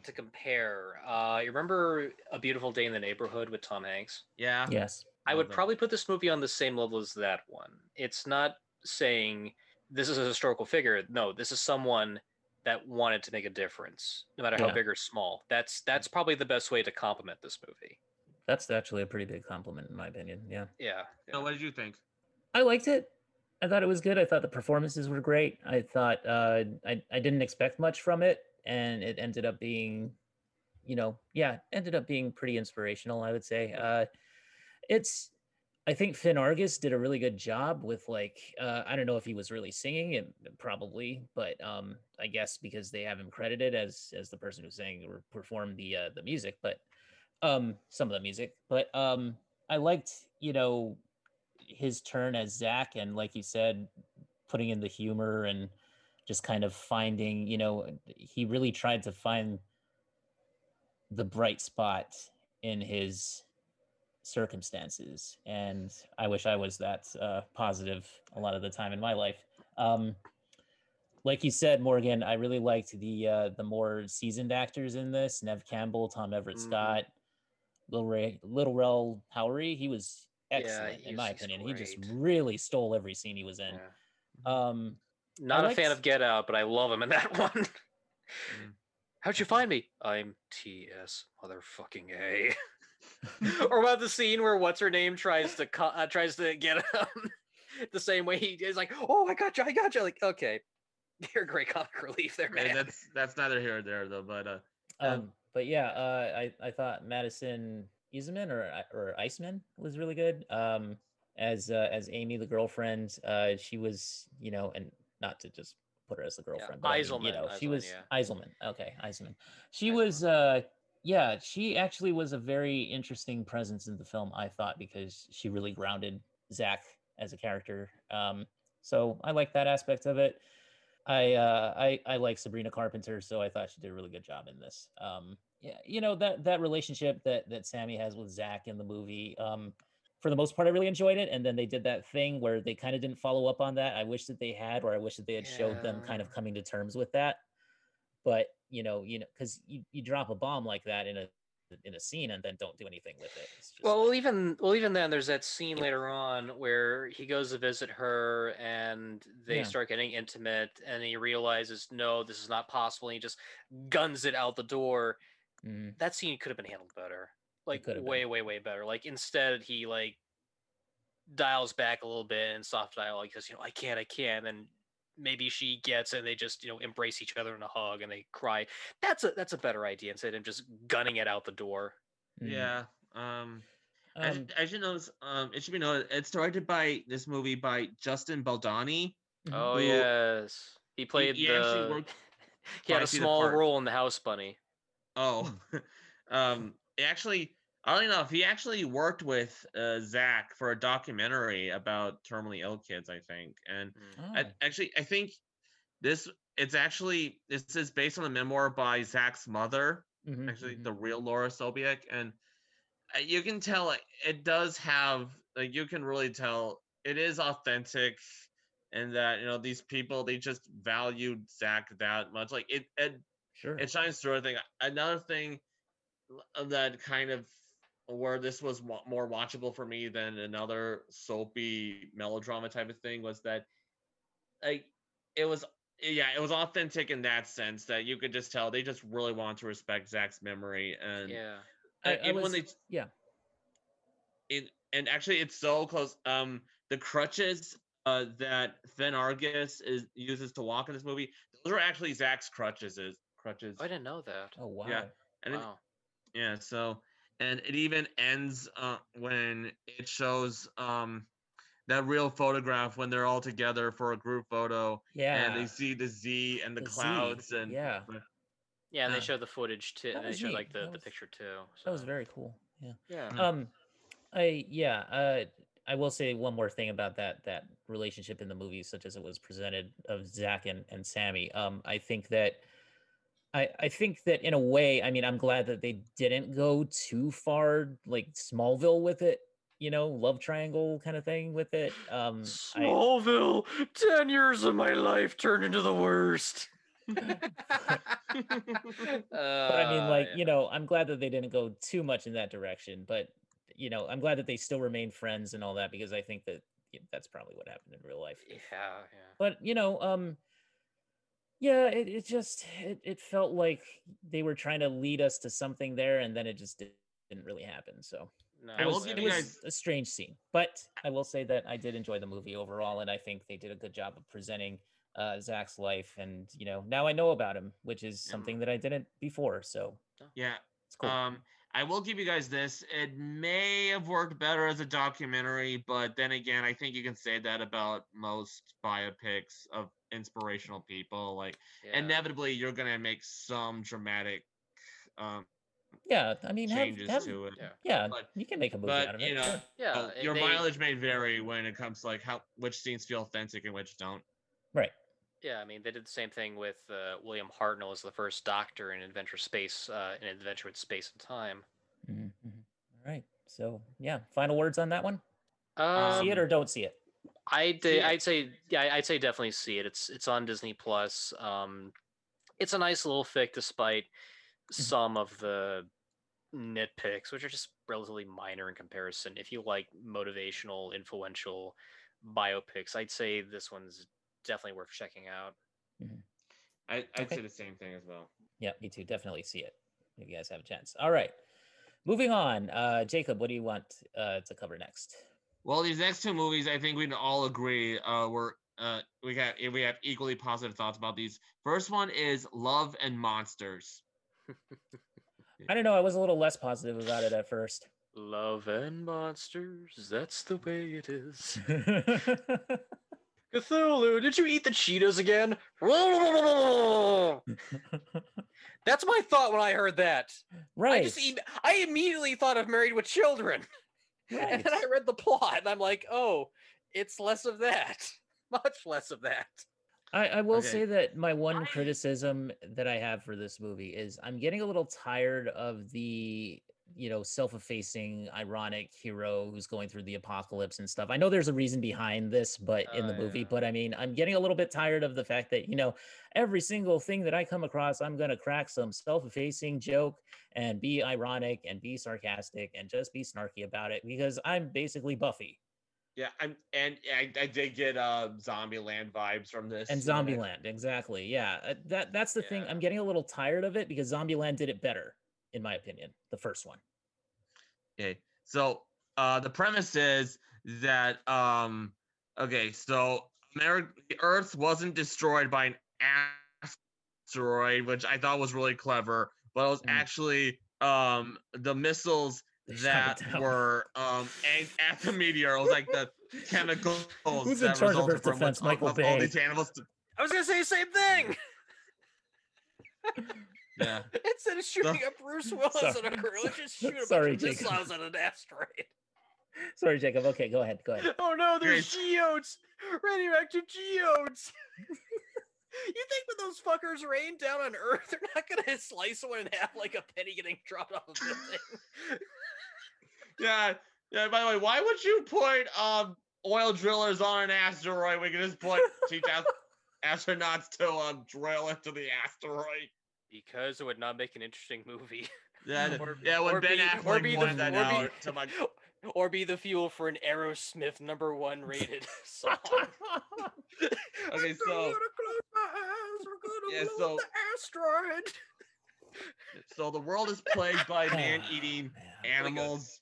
to compare, uh, you remember A Beautiful Day in the Neighborhood with Tom Hanks? yeah yes. I Love would that. probably put this movie on the same level as that one. It's not saying this is a historical figure. No, this is someone that wanted to make a difference, no matter how Yeah. big or small. That's that's probably the best way to compliment this movie. That's actually a pretty big compliment in my opinion. Yeah. Yeah. so yeah. what did you think I liked it. I thought it was good. I thought the performances were great. I thought uh, I I didn't expect much from it, and it ended up being, you know, yeah, ended up being pretty inspirational. I would say. Uh, it's. I think Fin Argus did a really good job with like uh, I don't know if he was really singing it probably, but um, I guess because they have him credited as as the person who sang or performed the uh, the music, but um, some of the music. But um, I liked you know his turn as Zach, and like you said, putting in the humor and just kind of finding, you know, he really tried to find the bright spot in his circumstances, and I wish I was that uh, positive a lot of the time in my life. Um, like you said, Morgan, I really liked the uh, the more seasoned actors in this: Neve Campbell, Tom Everett Mhm. Scott, Little Ray, Little Rel Howery. He was Yeah, excellent in my he's- he's opinion. He just really stole every scene he was in. Yeah. Um, Not a fan liked- of Get Out, but I love him in that one. Mm. How'd you find me? I'm T.S. motherfucking A. or about the scene where what's her name tries to co- uh, tries to get him the same way he is like, oh, I got you, I got you. Like, okay, you're a great comic relief there, Hey, man. that's that's neither here nor there though. But uh, um, Um, but yeah, uh, I I thought Madison Iseman or or Iceman was really good. Um, as uh, as Amy, the girlfriend, uh, she was you know, and not to just put her as the Yeah, girlfriend. but I mean, you Eiselman, know, she Eiselman, was yeah. Eiselman. Okay, Eiselman. She Eiselman. was uh yeah, she actually was a very interesting presence in the film, I thought, because she really grounded Zach as a character. Um, so I like that aspect of it. I uh I I like Sabrina Carpenter, so I thought she did a really good job in this. Um yeah, you know, that that relationship that that Sammy has with Zach in the movie, um, for the most part, I really enjoyed it. And then they did that thing where they kind of didn't follow up on that. I wish that they had, or I wish that they had showed them kind of coming to terms with that. But you know, you know, because you, you drop a bomb like that in a in a scene and then don't do anything with it. It's just Well, like, even well, even then, there's that scene later on where he goes to visit her, and they Yeah. start getting intimate, and he realizes, no, this is not possible. And he just guns it out the door. Mhm. That scene could have been handled better, like could have been. way, way, way better. Like instead, he like dials back a little bit and soft dialogue because you know, I can't, I can't, and maybe she gets. And they just you know embrace each other in a hug and they cry. That's a that's a better idea instead of just gunning it out the door. Mhm. Yeah. Um, I, Um, should, I should notice. Um, it should be noted. It's directed by this movie by Justin Baldoni. Oh Who- yes, he played he the. actually worked- he had a small role in the House Bunny. Oh, um, actually, oddly enough, he actually worked with uh, Zach for a documentary about terminally ill kids, I think. And Mm. I, Oh, actually, I think this it's actually this is based on a memoir by Zach's mother, mhm, actually mhm. the real Laura Sobiech, and uh, you can tell it, it does have like you can really tell it is authentic. And that you know these people they just valued Zach that much. Like it, it sure. it shines through. I think another thing that kind of where this was more watchable for me than another soapy melodrama type of thing was that like it was yeah it was authentic in that sense that you could just tell they just really want to respect Zach's memory and Yeah. uh, I- I even when was- they yeah. it and actually it's so close um the crutches uh that Fin Argus is uses to walk in this movie those are actually Zach's crutches is crutches Oh, I didn't know that. Oh wow. and it, Wow. yeah, so and it even ends uh, when it shows um that real photograph when they're all together for a group photo Yeah. and they see the Z and the, The Z, clouds and yeah. Yeah, and they Uh, show the footage too. And they show neat. like the, That the picture too. So. That was very cool. Yeah. yeah. Mm. Um, I yeah. Uh, I will say one more thing about that that relationship in the movie, such as it was presented of Zach and and Sammy. Um, I think that. I, I think that in a way, I mean, I'm glad that they didn't go too far, like Smallville with it, you know, love triangle kind of thing with it. Um, I, Smallville, ten years of my life turned into the worst. but I mean, like, you know, I'm glad that they didn't go too much in that direction. But you know, I'm glad that they still remain friends and all that because I think that y- that's probably what happened in real life. yeah, yeah. But you know, um, yeah, it, it just it, it felt like they were trying to lead us to something there, and then it just di- didn't really happen. So No, I it will was, give it you was guys- a strange scene. But I will say that I did enjoy the movie overall, and I think they did a good job of presenting uh, Zach's life. And you know, now I know about him, which is Yeah. something that I didn't before. So yeah it's cool. um I will give you guys this it may have worked better as a documentary but then again I think you can say that about most biopics of inspirational people like yeah. inevitably you're gonna make some dramatic um yeah, I mean, changes have- to it Yeah. yeah, but- you can make a movie but out of you it. know sure. Yeah, uh, your they- mileage may vary when it comes to like how which scenes feel authentic and which don't Right. Yeah, I mean, they did the same thing with uh, William Hartnell as the first Doctor in Adventure Space, uh, in Adventure in Space and Time. Mhm, mhm. All right. So yeah, final words on that one. Um, see it or don't see it. I'd See uh. I'd say yeah, I'd say definitely see it. It's it's on Disney Plus. Um, it's a nice little fic, despite some of the nitpicks, which are just relatively minor in comparison. If you like motivational, influential biopics, I'd say this one's definitely worth checking out. I, I'd Okay. say the same thing as well Yeah, me too. Definitely see it if you guys have a chance. All right. Moving on. Uh, Jacob, what do you want uh, to cover next? Well, these next two movies, I think we can all agree, uh, were uh, we got we have equally positive thoughts about these. First one is Love and Monsters. I don't know. I was a little less positive about it at first. Love and monsters, that's the way it is. Cthulhu, did you eat the Cheetos again? That's my thought when I heard that. right. I just em- I immediately thought of Married with Children. And right. then I read the plot and I'm like, oh, it's less of that. Much less of that. I, I will Okay. say that my one I- criticism that I have for this movie is I'm getting a little tired of the you know self-effacing ironic hero who's going through the apocalypse and stuff. I know there's a reason behind this, but in the Oh, movie, yeah. but I mean, I'm getting a little bit tired of the fact that you know every single thing that I come across, I'm gonna crack some self-effacing joke and be ironic and be sarcastic and just be snarky about it because I'm basically Buffy Yeah, I'm and I, I did get uh Zombieland vibes from this. and you know, that- Zombieland, exactly. Yeah, uh, that that's the thing. I'm getting a little tired of it because Zombieland did it better, in my opinion. The first one. Okay, so uh, the premise is that um, okay, so America, the Earth wasn't destroyed by an asteroid, which I thought was really clever, but it was Mm. actually um the missiles that were um aimed at the meteor. It was like the chemicals Who's in that charge of resulted Earth from defense? Michael caused all Bay. these animals. To, I was gonna say the same thing. yeah, Instead of shooting at Bruce Willis Sorry. and a let's just shoot a Sorry, bunch of Jacob. missiles at an asteroid. Sorry, Jacob. Okay, go ahead. Go ahead. Oh no, there's geodes! Radioactive geodes! you think when those fuckers rain down on Earth, they're not gonna slice one in half like a penny getting dropped off a building? yeah, yeah. By the way, why would you put um oil drillers on an asteroid? We could just put 2,000 astronauts to um drill into the asteroid. Because it would not make an interesting movie. Yeah, Or- yeah. When or Ben be- Affleck be the- that or be- out my or be the fuel for an Aerosmith number one rated song. Okay, so- gonna close my eyes, we're gonna Yeah, so- the asteroid. so the world is plagued by Ah, man-eating man. animals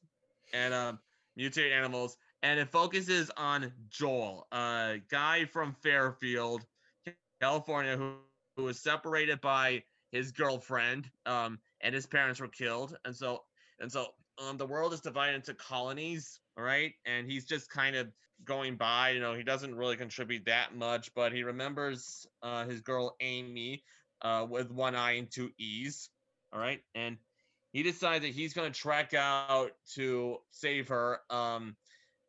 and um mutated animals, and it focuses on Joel, a guy from Fairfield, California, who who was separated by his girlfriend, um, and his parents were killed, and so and so um the world is divided into colonies, all right, and he's just kind of going by, you know, he doesn't really contribute that much, but he remembers uh his girl Amy, uh, with one eye and two E's, all right, and he decides that he's going to track out to save her um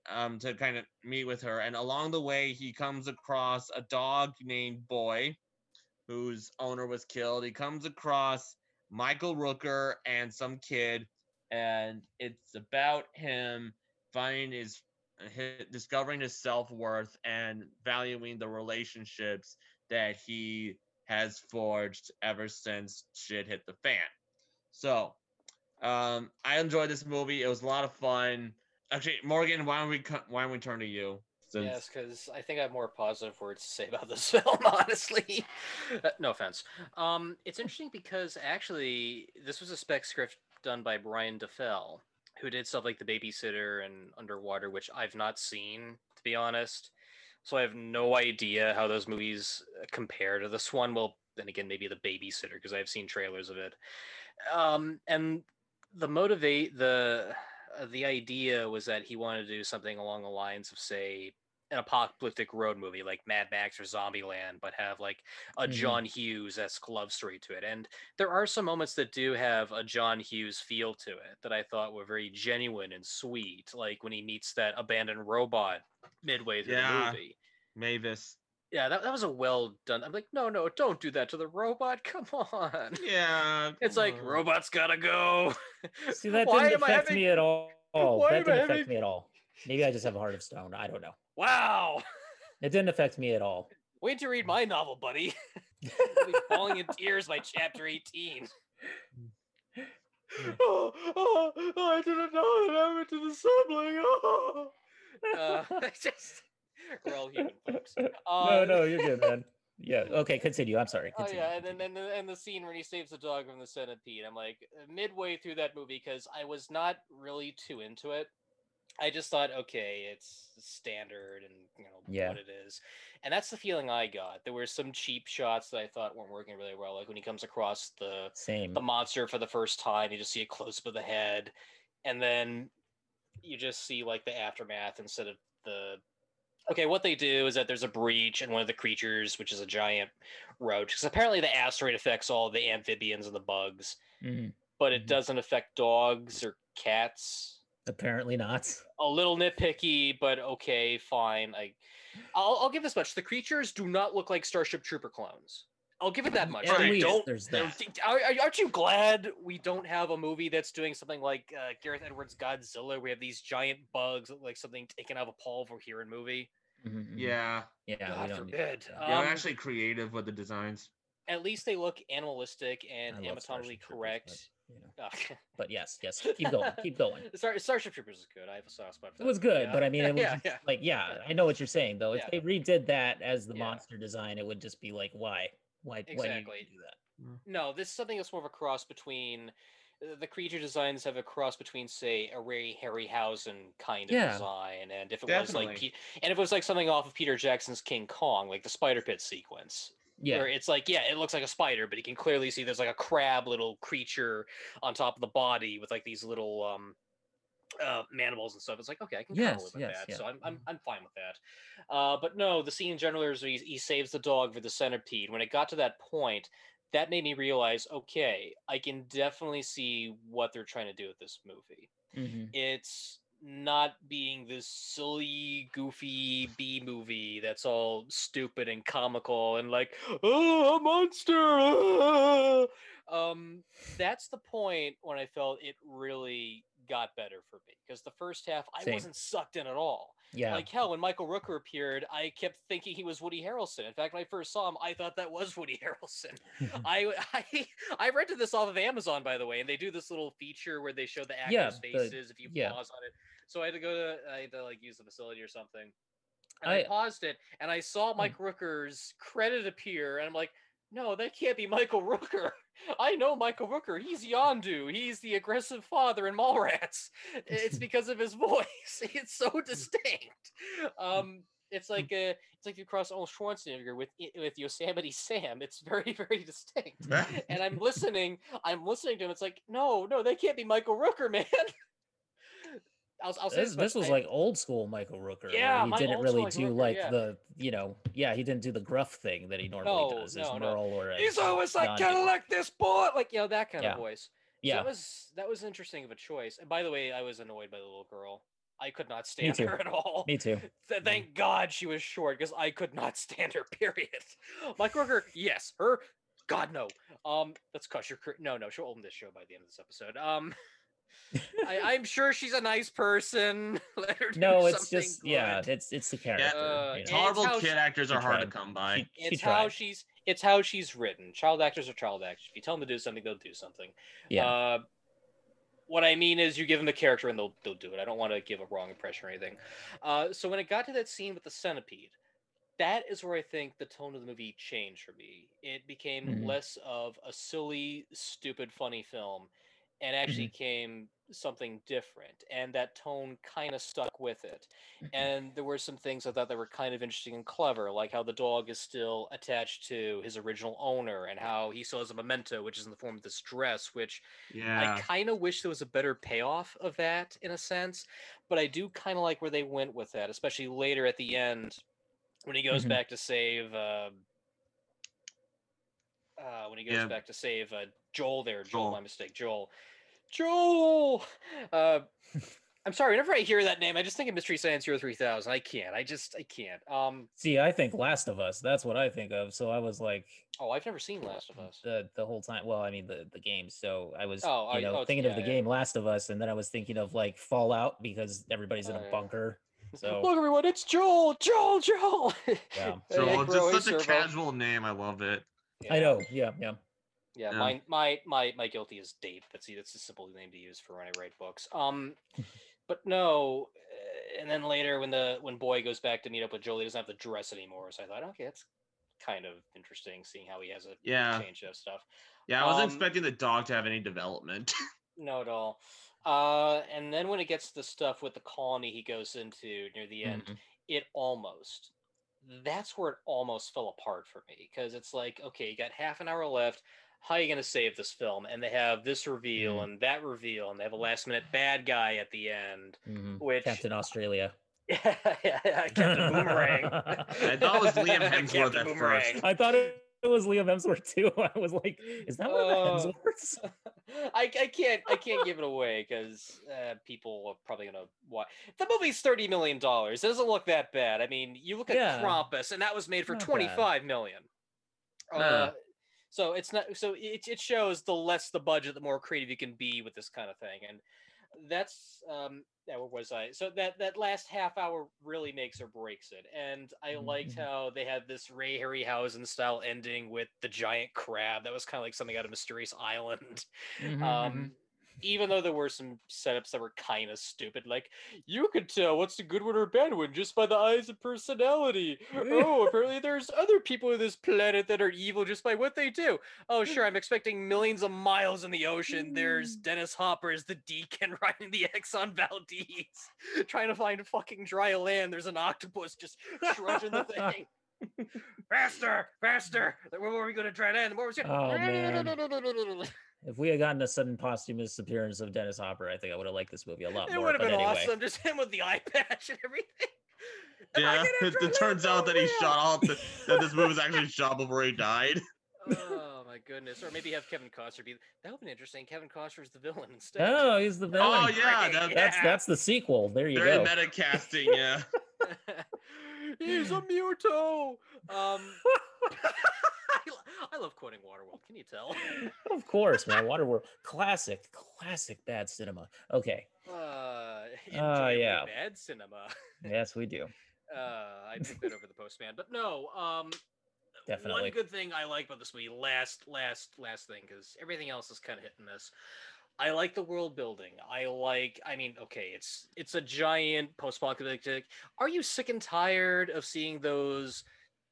um to kind of meet with her. And along the way he comes across a dog named boy whose owner was killed he comes across michael rooker and some kid and it's about him finding his, hi discovering his self-worth and valuing the relationships that he has forged ever since shit hit the fan so um, I enjoyed this movie. It was a lot of fun. Actually, Morgan, why don't we why don't we turn to you? Since Yes, because I think I have more positive words to say about this film, honestly. Uh, no offense. Um, it's interesting because actually, this was a spec script done by Brian Duffield, who did stuff like The Babysitter and Underwater, which I've not seen, to be honest. So I have no idea how those movies uh, compare to this one. Well, then again, maybe The Babysitter, because I've seen trailers of it. Um, and the motivate the uh, the idea was that he wanted to do something along the lines of say an apocalyptic road movie like Mad Max or Zombieland, but have like a Mhm. John Hughes esque love story to it. And there are some moments that do have a John Hughes feel to it that I thought were very genuine and sweet, like when he meets that abandoned robot midway through Yeah. the movie. Mavis. Yeah, that, that was a well done. I'm like, no, no, don't do that to the robot. Come on. Yeah. It's like on. robots gotta go. See, that Why didn't affect having- me at all. Why that didn't affect having- me at all. Maybe I just have a heart of stone. I don't know. Wow. It didn't affect me at all. Wait to read my novel, buddy. I'll be falling in tears by chapter 18. oh, oh, I didn't know that I went to the sibling. Oh. Uh, just, we're all human, folks. no, Uh, no, you're good, man. Yeah. Okay, continue. I'm sorry. Oh Continue. yeah, and then and the, and the scene when he saves the dog from the centipede. I'm like midway through that movie because I was not really too into it. I just thought, okay, it's standard and you know Yeah. what it is, and that's the feeling I got. There were some cheap shots that I thought weren't working really well, like when he comes across the Same. the monster for the first time, you just see a close up of the head, and then you just see like the aftermath instead of the Okay, what they do is that there's a breach, and one of the creatures, which is a giant roach, because apparently the asteroid affects all the amphibians and the bugs, Mhm. but it Mhm. doesn't affect dogs or cats. Apparently not. A little nitpicky, but okay, fine. I, I'll, I'll give this much: the creatures do not look like Starship Trooper clones. I'll give it that much. At They least don't there's that. Are, are- aren't you glad we don't have a movie that's doing something like uh, Gareth Edwards' Godzilla? We have these giant bugs, like something taken out of a Paul Verhoeven movie. Mhm, mhm. Yeah, Yeah. we God forbid. yeah, they're Um, actually creative with the designs. at least they look animalistic and anatomically Starship Troopers, correct. But, you know. Ah, But yes, yes. Keep going. Keep going. Star- Starship Troopers is good. I have a soft spot for It was good, Yeah. but I mean, it was yeah, yeah. like, yeah, I know what you're saying though. If Yeah. they redid that as the Yeah. monster design, it would just be like, why, why, why do you Exactly. do that? No, this is something that's more of a cross between uh, the creature designs have a cross between, say, a Ray Harryhausen kind of Yeah. design, and if it was like, Definitely. Pe- and if it was like something off of Peter Jackson's King Kong, like the Spider Pit sequence, Yeah, where it's like, yeah, it looks like a spider, but you can clearly see there's like a crab little creature on top of the body with like these little um uh mandibles and stuff. It's like, okay, I can Yes, with yes, that. yeah. So I'm, I'm I'm fine with that. Uh but no, the scene in general is he, he saves the dog for the centipede. When it got to that point, that made me realize, okay, I can definitely see what they're trying to do with this movie mhm. it's not being this silly, goofy B movie that's all stupid and comical and like, oh, a monster. ah!" Um, that's the point when I felt it really got better for me because the first half I Same. wasn't sucked in at all. yeah. Like hell, when Michael Rooker appeared, I kept thinking he was Woody Harrelson. In fact, when I first saw him, I thought that was Woody Harrelson. I, I I rented this off of Amazon, by the way, and they do this little feature where they show the actors' Yeah, the- faces if you yeah. pause on it. So I had to go to I had to like use the facility or something. And I, I- paused it and I saw Hmm. Mike Rooker's credit appear, and I'm like, no, that can't be Michael Rooker. I know Michael Rooker. He's Yondu. He's the aggressive father in Mallrats. It's because of his voice. It's so distinct. Um, it's like uh it's like you cross Arnold Schwarzenegger with with Yosemite Sam. It's very very distinct. And I'm listening. I'm listening to him. It's like no, no, that can't be Michael Rooker, man. I'll, I'll say This, this, was I- like old school Michael Rooker. Yeah, he didn't really do Rooker, like yeah. the, you know, yeah, he didn't do the gruff thing that he normally No, does. As no, no. Merle or as He's always like, "Gotta like this boy," like you know that kind Yeah. of voice. So Yeah, that was that was interesting of a choice. And by the way, I was annoyed by the little girl. I could not stand her at all. me too. Th- thank God she was short because I could not stand her. Period. Mike Rooker, yes, her. God no. Um, let's cut your. No, no, she'll own this show by the end of this episode. Um, I, I'm sure she's a nice person. Let her do No, it's something just yeah, it's it's the character. Uh, you know. Horrible kid she- actors are hard to come by. She- she It's how she's. It's how she's written. Child actors are child actors. If you tell them to do something, they'll do something. Yeah. Uh, what I mean is, you give them the character and they'll they'll do it. I don't want to give a wrong impression or anything. Uh, so when it got to that scene with the centipede, that is where I think the tone of the movie changed for me. It became Mhm. less of a silly, stupid, funny film, and actually came something different. And that tone kind of stuck with it. And there were some things I thought that were kind of interesting and clever, like how the dog is still attached to his original owner, and how he still has a memento, which is in the form of this dress, which Yeah. I kind of wish there was a better payoff of that in a sense, but I do kind of like where they went with that, especially later at the end when he goes Mhm. back to save. Uh, uh, when he goes Yeah. back to save uh, Joel, there, Joel, Joel. my mistake, Joel, Joel. Uh, I'm sorry. Whenever I hear that name, I just think of Mystery Science Theater Three Thousand. I can't. I just I can't. Um. See, I think Last of Us. That's what I think of. So I was like Oh, I've never seen Last of Us. the the whole time. Well, I mean the the game. So I was Oh, you I- know oh, it's- thinking of the yeah. game Last of Us, and then I was thinking of like Fallout because everybody's in Oh, a yeah. bunker. So Look, everyone! It's Joel. Joel. Joel. Yeah. Joel, Nick Rowe, just such a Servo. casual name. I love it. I know. Yeah, yeah. Yeah, Yeah. my my my my guilty is Date. That's that's a simple name to use for when I write books. Um, but no, uh, and then later when the when Boy goes back to meet up with Joel, he doesn't have the dress anymore. So I thought, okay, that's kind of interesting seeing how he has a Yeah. change of stuff. Yeah, I wasn't Um, expecting the dog to have any development. No, at all. Uh, and then when it gets to the stuff with the colony he goes into near the end, Mhm. it almost that's where it almost fell apart for me because it's like okay you got half an hour left how are you going to save this film and they have this reveal Mhm. and that reveal and they have a last minute bad guy at the end Mhm. which Captain Australia. yeah, yeah, yeah, Captain Boomerang. I thought it was Liam Hemsworth at first. I thought it was Liam Hemsworth too. I was like, is that one of the Hemsworths? I, I can't I can't give it away because uh, people are probably gonna watch. The movie's thirty million dollars. It doesn't look that bad. I mean, you look at Yeah. Krampus, and that was made for twenty five million. Huh. Uh, so it's not. So it it shows the less the budget, the more creative you can be with this kind of thing, and that's um. Yeah, where was I? So that that last half hour really makes or breaks it, and I liked Mhm. how they had this Ray Harryhausen style ending with the giant crab. That was kind of like something out of Mysterious Island. Mhm, Um, mhm. Even though there were some setups that were kind of stupid, like you could tell what's a good one or a bad one just by the eyes and personality. oh, apparently there's other people on this planet that are evil just by what they do. Oh, sure, I'm expecting millions of miles in the ocean. There's mm. Dennis Hopper as the deacon riding the Exxon Valdez, trying to find fucking dry land. There's an octopus just trudging the thing. Faster, faster! Where were we going to dry land? Where was it? Oh, man. If we had gotten a sudden posthumous appearance of Dennis Hopper, I think I would have liked this movie a lot It more. would have been anyway. awesome, just him with the eye patch and everything. Am Yeah, it, it turns oh, out that he shot real? off the, that this movie was actually shot before he died. Oh my goodness! Or maybe have Kevin Costner be. That would be interesting. Kevin Costner's the villain instead. Oh, he's the villain. Oh yeah, that, That's yeah. that's the sequel. There you very go. meta casting. Yeah. He's a muto. Um, I, love quoting Waterworld. Can you tell? of course, man. Waterworld, classic, classic bad cinema. Okay, Uh, Ah, yeah. Bad cinema. yes, we do. Uh, I took that over the postman, but no. Um, Definitely. One good thing I like about this movie, last, last, last thing, because everything else is kind of hit and miss. I like the world building. I like. I mean, okay, it's it's a giant post-apocalyptic. Are you sick and tired of seeing those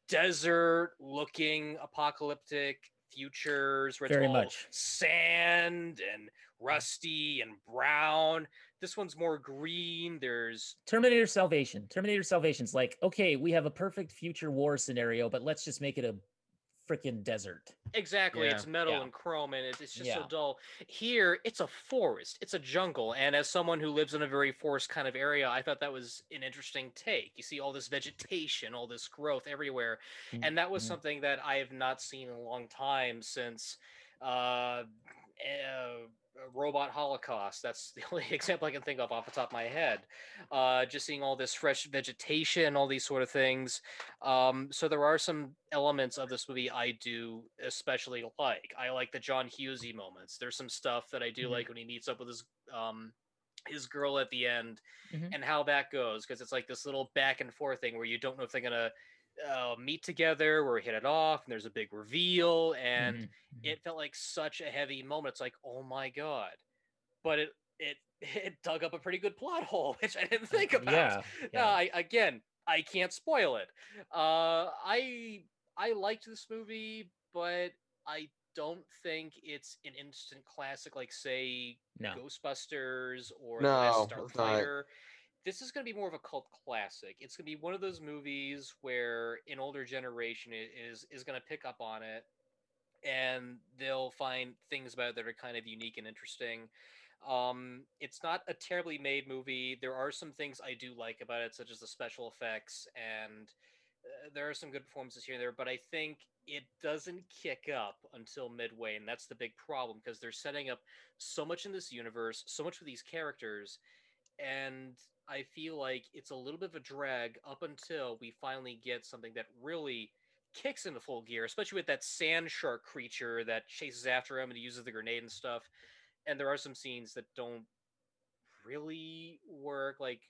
desert-looking apocalyptic futures where it's Very all much. sand and rusty and brown? This one's more green. There's Terminator Salvation. Terminator Salvation's like, okay, we have a perfect future war scenario, but let's just make it a freaking desert. Exactly, Yeah. it's metal Yeah. and chrome, and it's, it's just so dull. Here, it's a forest, it's a jungle, and as someone who lives in a very forest kind of area, I thought that was an interesting take. You see all this vegetation, all this growth everywhere, and that was Mhm. something that I have not seen in a long time since uh, uh, Robot Holocaust. That's the only example I can think of off the top of my head. Uh, just seeing all this fresh vegetation, all these sort of things. Um, so there are some elements of this movie I do especially like. I like the John Hughesy moments. There's some stuff that I do Mhm. like when he meets up with his um his girl at the end Mhm. and how that goes because it's like this little back and forth thing where you don't know if they're gonna uh, meet together where we hit it off and there's a big reveal and Mhm, mhm. it felt like such a heavy moment. It's like, oh my god, but it it it dug up a pretty good plot hole, which I didn't think about. Yeah, No, yeah. I again, I can't spoil it. Uh, I I liked this movie, but I don't think it's an instant classic like say no. Ghostbusters or No, Last. Starfighter. This is going to be more of a cult classic. It's going to be one of those movies where an older generation is is going to pick up on it, and they'll find things about it that are kind of unique and interesting. Um, it's not a terribly made movie. There are some things I do like about it, such as the special effects, and uh, there are some good performances here and there. But I think it doesn't kick up until midway, and that's the big problem because they're setting up so much in this universe, so much with these characters, and I feel like it's a little bit of a drag up until we finally get something that really kicks into full gear, especially with that sand shark creature that chases after him and he uses the grenade and stuff. And there are some scenes that don't really work, like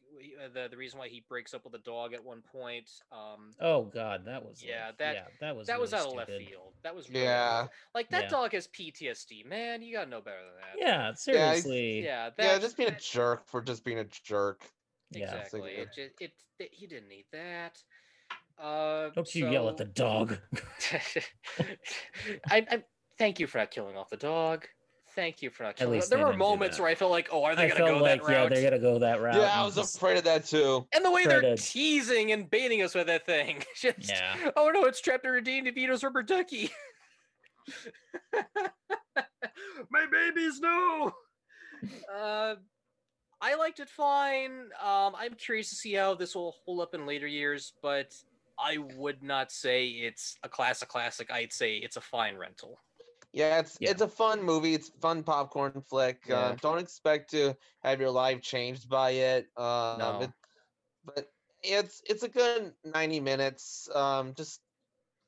uh, the the reason why he breaks up with a dog at one point. Um, Oh God, that was Yeah, like- that- yeah, that was that was really out of left field. That was really Yeah. left- like that Yeah. dog has PTSD, man. You gotta know better than that. Yeah, seriously. yeah, that, Yeah, just being a jerk for just being a jerk. Exactly. Thinking It just it, it he didn't need that. Uh, Don't you yell at the dog. I, I thank you for not killing off the dog. Thank you for not killing. least there were moments where I felt like, oh, are they I gonna go like that route? yeah, they're gonna go that route. Yeah, I was afraid of that too. and the way they're Fred, teasing and baiting us with that thing. Just, Yeah. Oh no, it's trapped under Danny DeVito's rubber ducky. My babies, no. Uh, I liked it fine. Um, I'm curious to see how this will hold up in later years, but I would not say it's a classic classic. I'd say it's a fine rental. Yeah, it's Yeah. it's a fun movie. It's a fun popcorn flick. Yeah. Uh, don't expect to have your life changed by it. Um, No. it- but it's it's a good ninety minutes. Um, just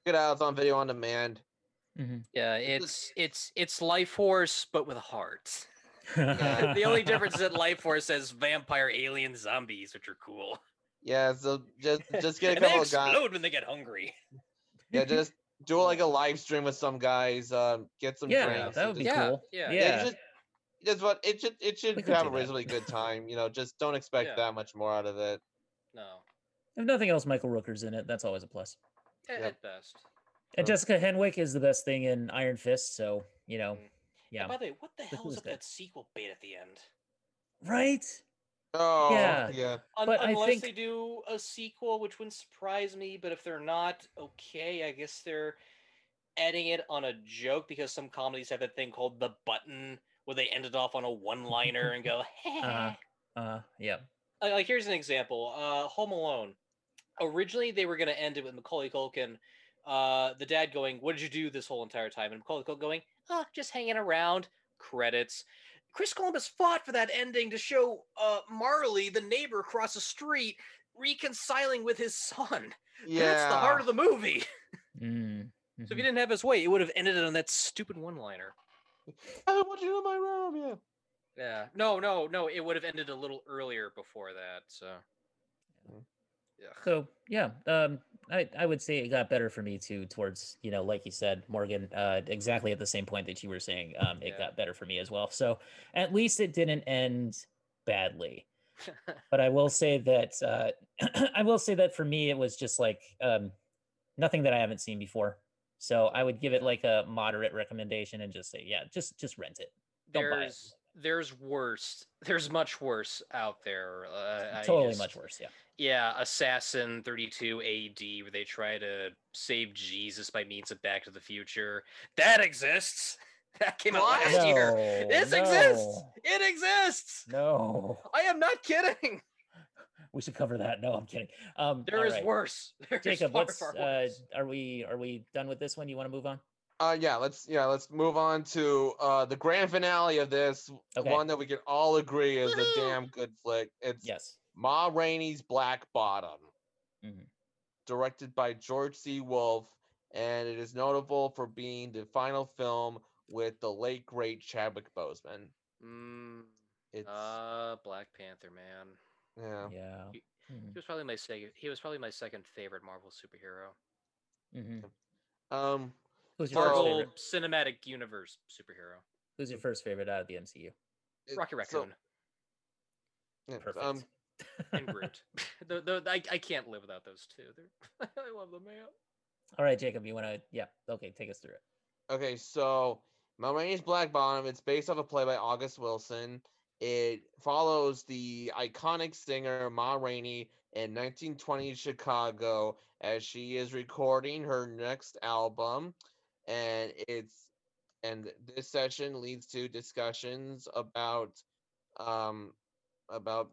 get out. It's on video on demand. Mhm. Yeah, It's- it's it's Lifeforce, but with a heart. Yeah. the only difference is that Lifeforce has vampire, alien, zombies, which are cool. Yeah, so just just get a and they couple of guys. explode when they get hungry. Yeah, just do like a live stream with some guys. Um, get some yeah, drinks. that would be just- Yeah, cool. yeah. Yeah, Yeah, you just that's what it should it should have a reasonably good time. You know, just don't expect Yeah. that much more out of it. No, if nothing else, Michael Rooker's in it. That's always a plus. a- Yep. at best. And So- Jessica Henwick is the best thing in Iron Fist. So you know, Mm. yeah, And by the way, what the hell is up that sequel bait at the end? right. Oh Yeah. yeah. Un- But I unless think- they do a sequel, which wouldn't surprise me. But if they're not, okay, I guess they're adding it on a joke because some comedies have that thing called the button where they end it off on a one-liner and go, Uh-huh. Uh, yeah. Uh, like here's an example uh home alone originally they were going to end it with macaulay culkin uh the dad going what did you do this whole entire time and macaulay culkin going oh just hanging around credits chris columbus fought for that ending to show uh marley the neighbor across the street reconciling with his son Yeah. that's the heart of the movie Mm, so if he didn't have his way it would have ended on that stupid one liner I want you in my room. Yeah. yeah no no no it would have ended a little earlier before that so yeah So yeah, um, I I would say it got better for me too. Towards you know, like you said, Morgan, uh, exactly at the same point that you were saying, um, it Yeah. got better for me as well. So at least it didn't end badly. But I will say that uh, I will say that for me, it was just like um, nothing that I haven't seen before. So I would give it like a moderate recommendation and just say, yeah, just just rent it. Don't buy it. there's there's worse there's much worse out there uh, I Totally much worse. Yeah. Yeah assassin 32 ad where they try to save jesus by means of back to the future that exists that came out What? last year No, this exists it exists No. i am not kidding We should cover that. No, I'm kidding. Um, There all is right. worse There is Jacob, far, let's. far Uh, are we are we done with this one? You want to move on? Uh, yeah. Let's yeah. Let's move on to uh the grand finale of this Okay. one that we can all agree is a damn good flick. It's Yes. Ma Rainey's Black Bottom, Mhm. directed by George C. Wolfe, and it is notable for being the final film with the late great Chadwick Boseman. Mm, It's uh black panther man yeah. Yeah. He- Mhm, he was probably my second he was probably my second favorite marvel superhero mhm. Um. Who's your first marvel favorite? cinematic universe superhero Who's your first favorite out of the MCU? it- rocky so- raccoon yeah, Perfect. Um. And Groot. the, the, I, I can't live without those two. They're, I love them, man. All right, Jacob. You want to? Yeah. Okay. Take us through it. Okay, so Ma Rainey's Black Bottom. It's based off a play by August Wilson. It follows the iconic singer Ma Rainey in 1920 Chicago as she is recording her next album, and it's and this session leads to discussions about um about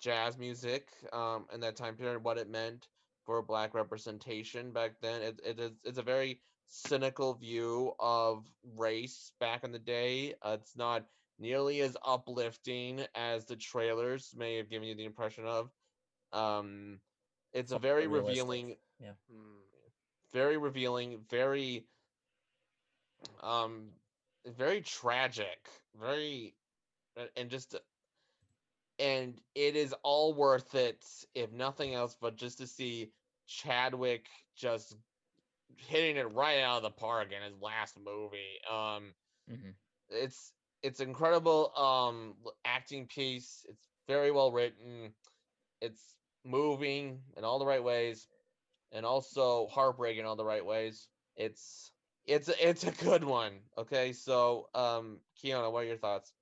jazz music um in that time period what it meant for black representation back then it, it is it's a very cynical view of race back in the day uh, it's not nearly as uplifting as the trailers may have given you the impression of um it's a very realistic. revealing Hmm. very revealing, very um very tragic, very and just and it is all worth it if nothing else but just to see Chadwick just hitting it right out of the park in his last movie. Um hmm it's it's incredible um acting piece it's very well written it's moving in all the right ways and also heartbreaking in all the right ways. It's it's it's a good one okay? So um kiana what are your thoughts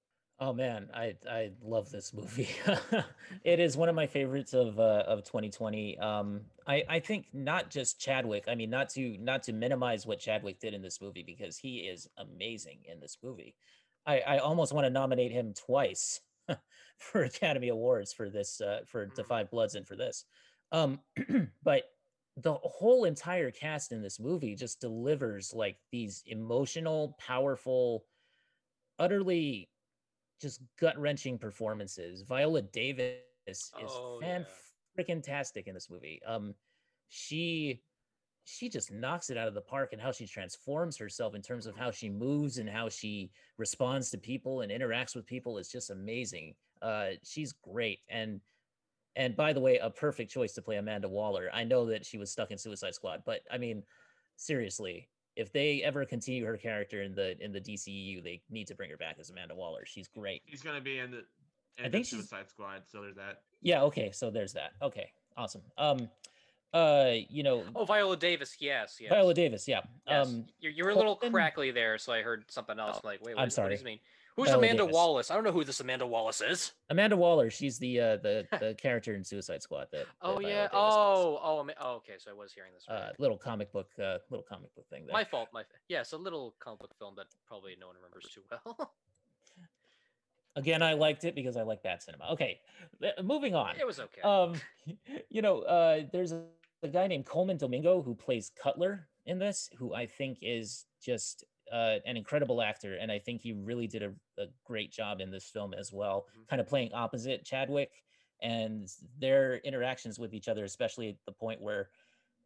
Oh man, I I love this movie. it is one of my favorites of uh, of 2020. Um, I I think not just Chadwick. I mean, not to not to minimize what Chadwick did in this movie because he is amazing in this movie. I I almost want to nominate him twice for Academy Awards for this uh, for. The Five Bloods and for this. Um, but the whole entire cast in this movie just delivers like these emotional, powerful, utterly just gut wrenching performances. Viola Davis is Oh, fan yeah. freaking tastic in this movie. Um, she she just knocks it out of the park and how she transforms herself in terms of how she moves and how she responds to people and interacts with people is just amazing. Uh, she's great and and by the way, a perfect choice to play Amanda Waller. I know that she was stuck in Suicide Squad, but I mean, seriously, if they ever continue her character in the in the DCEU, they need to bring her back as Amanda Waller. She's great. She's gonna be in the. I In think the she's- Suicide Squad, so there's that. Yeah, okay, so there's that. Okay, awesome. Um uh, you know, Oh, Viola Davis. Yes, yes. Viola Davis, yeah. Yes. Um you're, you're a little Colton- crackly there, so I heard something else. I'm like, wait, I'm what, what does he mean? Who's Viola Amanda Davis. Wallace? I don't know who this Amanda Wallace is. Amanda Waller, she's the uh the the character in Suicide Squad that, that Oh Viola yeah. Oh, oh, oh, okay. So I was hearing this. Right. uh little comic book uh little comic book thing there. my fault. My yes, a little comic book film that probably no one remembers too well. Again, I liked it because I like bad cinema. Okay, uh, moving on. it was okay. Um, you know, uh, there's a, a guy named Colman Domingo who plays Cutler in this, who I think is just uh, an incredible actor, and I think he really did a, a great job in this film as well, Mhm. kind of playing opposite Chadwick and their interactions with each other, especially at the point where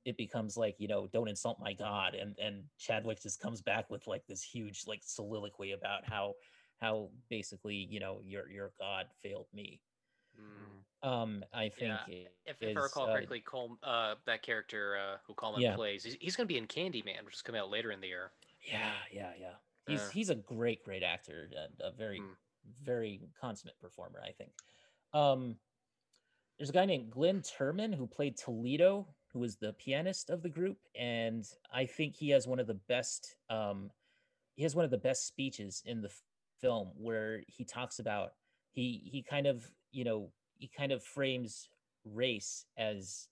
it becomes like you know don't insult my god and and chadwick just comes back with like this huge like soliloquy about how how basically you know your your god failed me Mm. um i think Yeah, it If, if I recall uh, correctly, Col- uh, that character uh, who Colman Yeah. plays, he's, he's going to be in Candyman, which is coming out later in the year. Yeah, yeah, yeah. He's Uh, he's a great, great actor, and a very, Mm. very consummate performer. I think. Um, there's a guy named Glynn Turman who played Toledo, who was the pianist of the group, and I think he has one of the best. Um, he has one of the best speeches in the f- film where he talks about he he kind of you know he kind of frames race as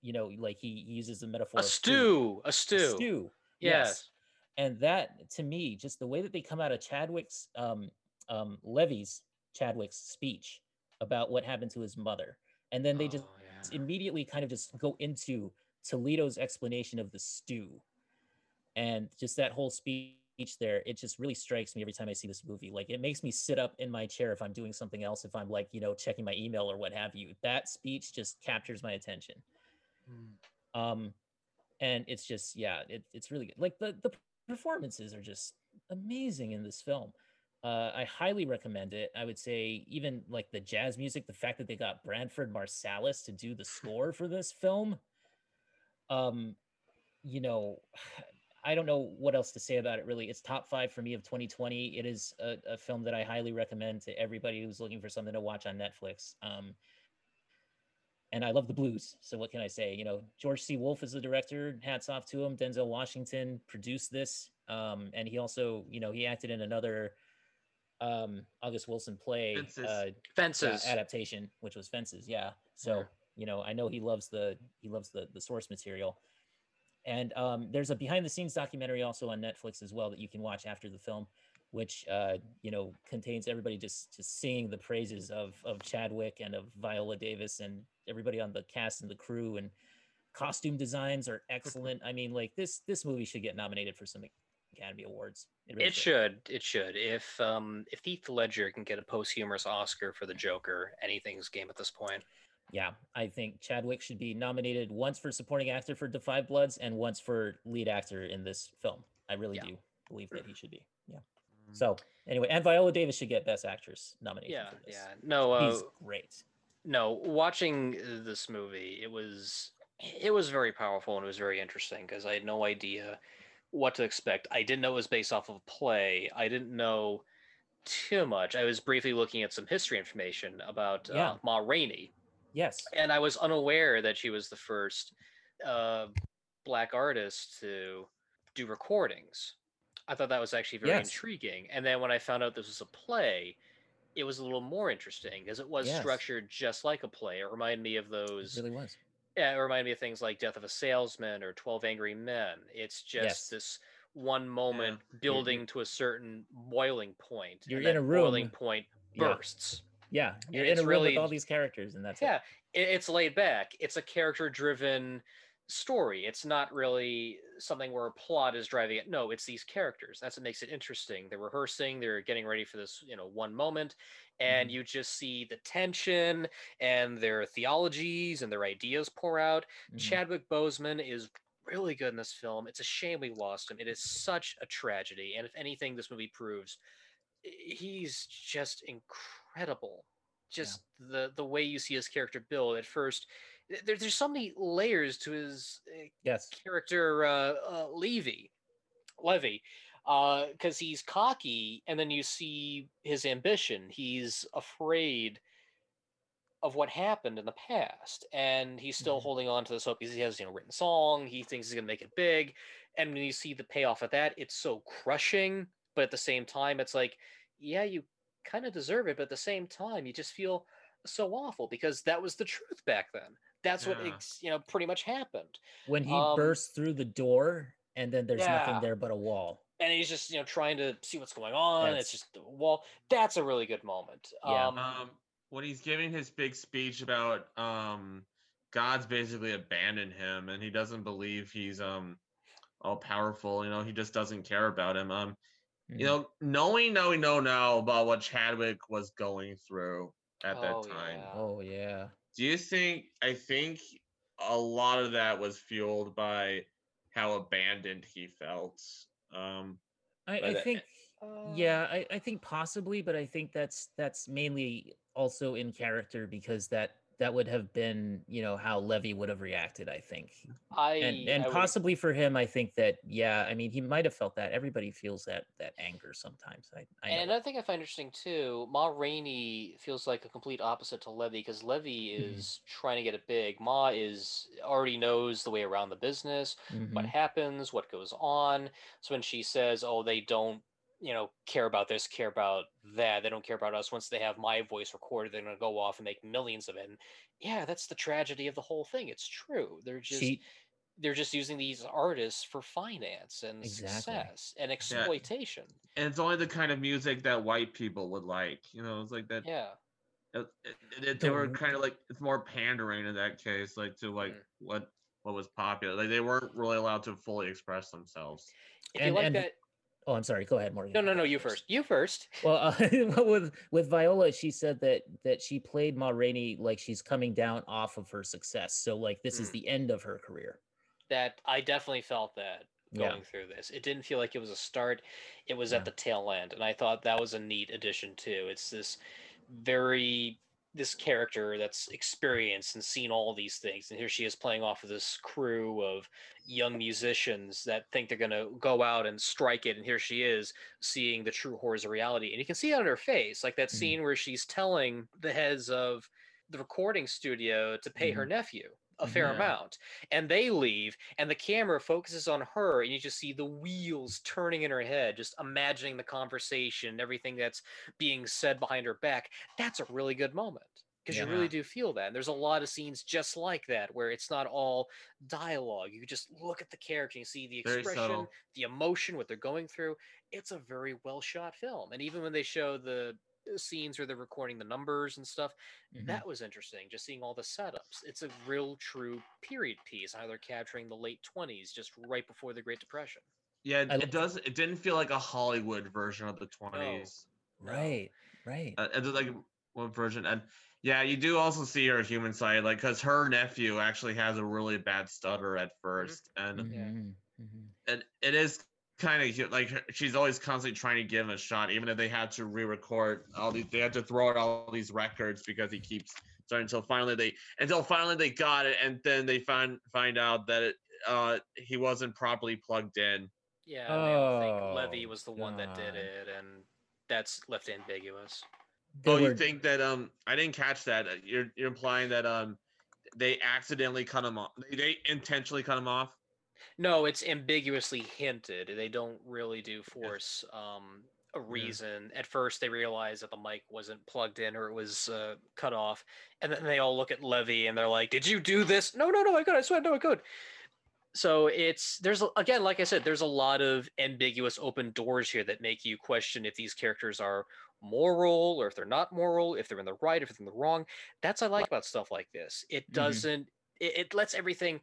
you know like he, he uses the metaphor A of food. stew, a A stew. stew Yes. And that to me just the way that they come out of chadwick's um um levee's chadwick's speech about what happened to his mother and then they just Oh, yeah. immediately kind of just go into toledo's explanation of the stew and just that whole speech there it just really strikes me every time i see this movie like it makes me sit up in my chair if i'm doing something else if i'm like you know checking my email or what have you that speech just captures my attention Mm. um and it's just yeah it, it's really good like the the performances are just amazing in this film. Uh i highly recommend it. I would say even like the jazz music the fact that they got branford marsalis to do the score for this film um you know i don't know what else to say about it really. It's top five for me of 2020 it is a, a film that i highly recommend to everybody who's looking for something to watch on netflix. Um and I love the blues. So what can I say? You know, George C. Wolfe is the director. Hats off to him. Denzel Washington produced this, um, and he also, you know, he acted in another um, August Wilson play Fences. uh, Fences. adaptation, which was Fences. Yeah. So Yeah. you know, I know he loves the he loves the the source material. And um, there's a behind the scenes documentary also on Netflix as well that you can watch after the film, which uh, you know contains everybody just just singing the praises of of Chadwick and of Viola Davis and everybody on the cast and the crew and costume designs are excellent. I mean, like this this movie should get nominated for some Academy Awards. really It should. It should. If um if Heath Ledger can get a posthumous Oscar for the Joker, anything's game at this point. Yeah, I think Chadwick should be nominated once for supporting actor for Five Bloods and once for lead actor in this film. I really Yeah. do believe that he should be. Mm-hmm. So anyway, and Viola Davis should get Best Actress nomination. Yeah, for this. yeah. No, uh, He's great. no. Watching uh, this movie, it was it was very powerful and it was very interesting because I had no idea what to expect. I didn't know it was based off of a play. I didn't know too much. I was briefly looking at some history information about Yeah. uh, Ma Rainey, Yes. and I was unaware that she was the first uh, black artist to do recordings. I thought that was actually very Yes. intriguing. And then when I found out this was a play, it was a little more interesting because it was Yes. structured just like a play. It reminded me of It those. really was. Yeah, it reminded me of things like Death of a Salesman or Twelve Angry Men. It's just Yes. this one moment you're- building to a certain boiling point. you're and in a room- boiling point bursts. Yeah, you're it's in a room really- with all these characters, and that's yeah, it. it, it's laid back. It's a character-driven story. It's not really something where a plot is driving it. No, it's these characters. That's what makes it interesting. They're rehearsing. They're getting ready for this, you know, one moment, and Mhm. you just see the tension and their theologies and their ideas pour out. Mhm. Chadwick Boseman is really good in this film. It's a shame we lost him. It is such a tragedy. And if anything, this movie proves he's just incredible. Just the the way you see his character build at first. Th- There, there's so many layers to his uh, Yes. character, uh, uh, Levee, Levee, because he's cocky, and then you see his ambition. He's afraid of what happened in the past, and he's still Mhm. holding on to this hope because he has you know written song. He thinks he's gonna make it big, and when you see the payoff of that, it's so crushing. But at the same time, it's like, yeah, you kind of deserve it, but at the same time, you just feel so awful because that was the truth back then. That's what Yeah. ex- you know pretty much happened. When he Um, bursts through the door, and then there's Yeah. nothing there but a wall. and he's just you know trying to see what's going on. That's- It's just the wall. That's a really good moment. Yeah. Um, Um, when he's giving his big speech about um, God's basically abandoned him, and he doesn't believe he's um all powerful. You know, he just doesn't care about him. Um, you know, knowing now we know now about what Chadwick was going through at that Oh, time. yeah. Oh yeah. Do you think? I think a lot of that was fueled by how abandoned he felt. Um, I, I think uh, yeah, I, I think possibly, but I think that's that's mainly also in character because that that would have been you know how Levee would have reacted. I think, I and and I would- possibly for him, I think that yeah, I mean he might have felt that. Everybody feels that that anger sometimes. I I And another thing I find interesting too, Ma Rainey feels like a complete opposite to Levee because Levee Mhm. is trying to get it big. Ma is already knows the way around the business, what Mhm. happens, what goes on. So when she says, "Oh, they don't, you know, care about this, care about that. They don't care about us. Once they have my voice recorded, they're gonna go off and make millions of it." And yeah, that's the tragedy of the whole thing. It's true. They're just She they're just using these artists for finance and Exactly. success and exploitation. and it's only the kind of music that white people would like. You know, it's like that. Yeah. it, it, it- they were kind of like it's more pandering in that case, like to like Mm. what what was popular. Like they weren't really allowed to fully express themselves. If And- you like and- that, oh I'm sorry. Go ahead, Morgan. no, no, no, you first. You first. Well, uh, with with Viola, she said that that she played Ma Rainey like she's coming down off of her success. So like this is Mm. the end of her career. That I definitely felt that Yeah. going through this. It didn't feel like it was a start. It was Yeah. at the tail end, and I thought that was a neat addition too. It's this very this character that's experienced and seen all these things, and here she is playing off of this crew of young musicians that think they're gonna go out and strike it, and here she is seeing the true horrors of reality, and you can see it on her face, like that Mhm. scene where she's telling the heads of the recording studio to pay her nephew a fair Mhm. amount and they leave and the camera focuses on her and you just see the wheels turning in her head just imagining the conversation everything that's being said behind her back. That's a really good moment because you really do feel that and there's a lot of scenes just like that where it's not all dialogue. You just look at the character and you see the expression the emotion what they're going through. It's a very well shot film and even when they show the scenes where they're recording the numbers and stuff Mhm. that was interesting just seeing all the setups it's a real true period piece how they're capturing the late 20s just right before the great depression Yeah, it, it does. It didn't feel like a Hollywood version of the twenties. no. Right. Right. Uh, it's like one version, and yeah, you do also see her human side, like because her nephew actually has a really bad stutter at 1st and Yeah. Mhm, mhm. and it is kind of like she's always constantly trying to give him a shot, even if they had to re-record all these, they had to throw out all these records because he keeps starting until finally they until finally they got it, and then they find find out that it, uh he wasn't properly plugged in. yeah they all think levee Oh, was the one that did it and that's left ambiguous They oh, you think that um I didn't catch that. Uh, You're you're implying that um they accidentally cut him off. They, they intentionally cut him off. No it's ambiguously hinted they don't really do force um a reason. At first they realize that the mic wasn't plugged in or it was uh, cut off and then they all look at levee and they're like did you do this? No no no i could i swear no i could. So it's there's again like i said there's a lot of ambiguous open doors here that make you question if these characters are moral or if they're not moral if they're in the right if they're in the wrong. That's what i like about stuff like this. It Mhm. doesn't it, it lets everything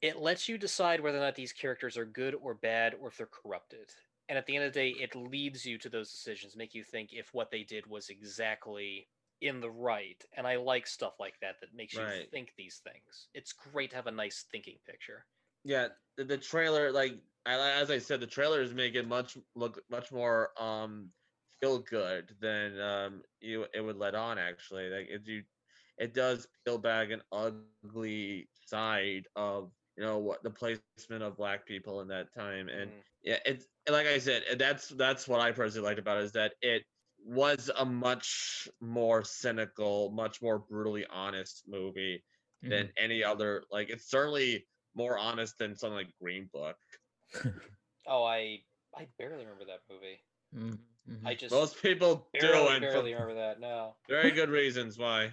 it lets you decide whether or not these characters are good or bad or if they're corrupted and at the end of the day it leads you to those decisions make you think if what they did was exactly in the right and i like stuff like that that makes you think these things. It's great to have a nice thinking picture. Yeah the, the trailer like I, as i said the trailers make it much look much more um feel good than um you it would let on actually. Like it you it does peel back an ugly side of you know what the placement of black people in that time and Mm. yeah it's like i said that's that's what i personally liked about it is that it was a much more cynical much more brutally honest movie Mm-hmm. than any other like it's certainly more honest than something like green book Oh, I I barely remember that movie. Mhm, mhm. I just most people do barely, and barely for remember that. No. very good reasons why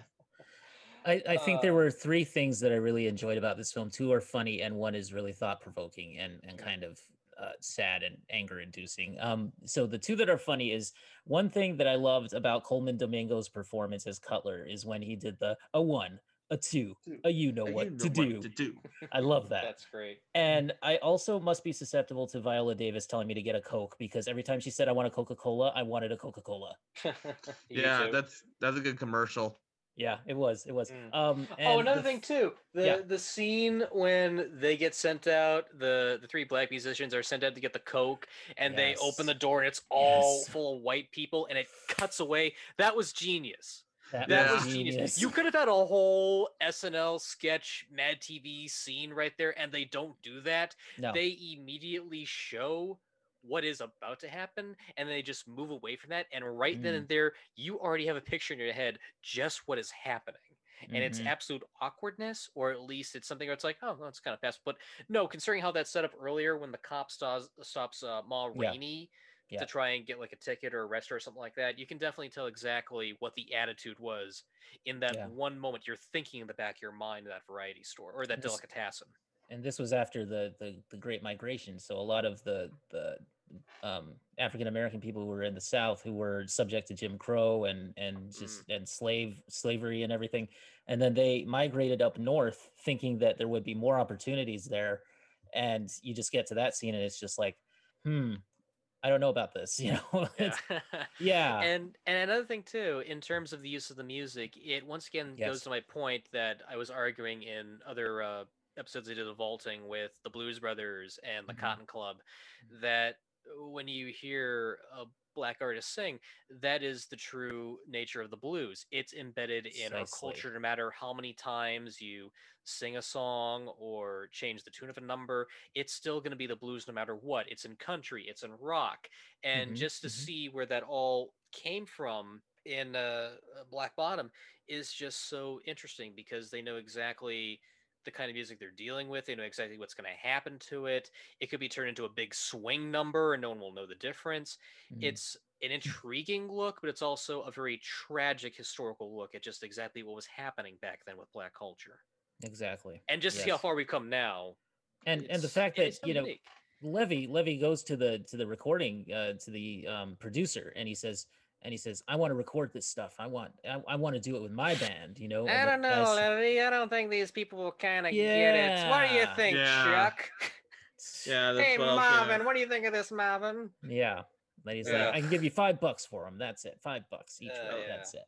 I, I think there Uh, were three things that I really enjoyed about this film. Two are funny, and one is really thought provoking and and kind of uh, sad and anger inducing. Um, so the two that are funny is one thing that I loved about Colman Domingo's performance as Cutler is when he did the a one, a two, Two, a you know what you to know do. what to do I love that. That's great. And I also must be susceptible to Viola Davis telling me to get a Coke because every time she said I want a Coca Cola, I wanted a Coca Cola. Yeah too? that's that's a good commercial Yeah, it was. It was. Mm. Um, Oh, another the thing too. The yeah. the scene when they get sent out, the the three black musicians are sent out to get the coke, and they open the door and it's all Yes. full of white people, and it cuts away. That was genius. That, That was genius. You could have had a whole SNL sketch, Mad TV scene right there, and they don't do that. no. They immediately show what is about to happen, and they just move away from that. And right then Mm. and there, you already have a picture in your head just what is happening. And it's Mhm. absolute awkwardness, or at least it's something where it's like, oh, well, it's kind of fast. But no, considering how that's set up earlier when the cop stops stops uh, Ma Rainey Yeah. to try and get like a ticket or arrest her or something like that, you can definitely tell exactly what the attitude was in that Yeah. one moment you're thinking in the back of your mind that variety store or that delicatessen. And this was after the the, the Great Migration. So a lot of the the um, African American people who were in the South who were subject to Jim Crow and and just and slave slavery and everything, and then they migrated up north, thinking that there would be more opportunities there, and you just get to that scene and it's just like, hmm, I don't know about this, you know? Yeah. Yeah. and and another thing too, in terms of the use of the music, it once again goes to my point that I was arguing in other uh, episodes they did of vaulting with the Blues Brothers and the Mhm. Cotton Club, that when you hear a black artist sing, that is the true nature of the blues. It's embedded in our culture, no matter how many times you sing a song or change the tune of a number, it's still going to be the blues no matter what. It's in country, it's in rock. And Mhm, just to mhm. see where that all came from in uh, Black Bottom is just so interesting because they know exactly the kind of music they're dealing with. They know exactly what's going to happen to it. It could be turned into a big swing number and no one will know the difference. Mhm. It's an intriguing look, but it's also a very tragic historical look at just exactly what was happening back then with black culture. exactly. And just to see how far we've come now. And and the fact that you know unique. Levee Levee goes to the to the recording uh, to the um, producer and he says and he says I want to record this stuff. I want I, I want to do it with my band. You know. I don't know, guys- Levee. I don't think these people will kind of get it. What do you think, Yeah. Chuck? yeah that's hey, what I was gonna- Marvin, what do you think of this, Marvin? Yeah. Then he's Yeah. like, I can give you five bucks for them. That's it. Five bucks each Uh, way. yeah. That's it.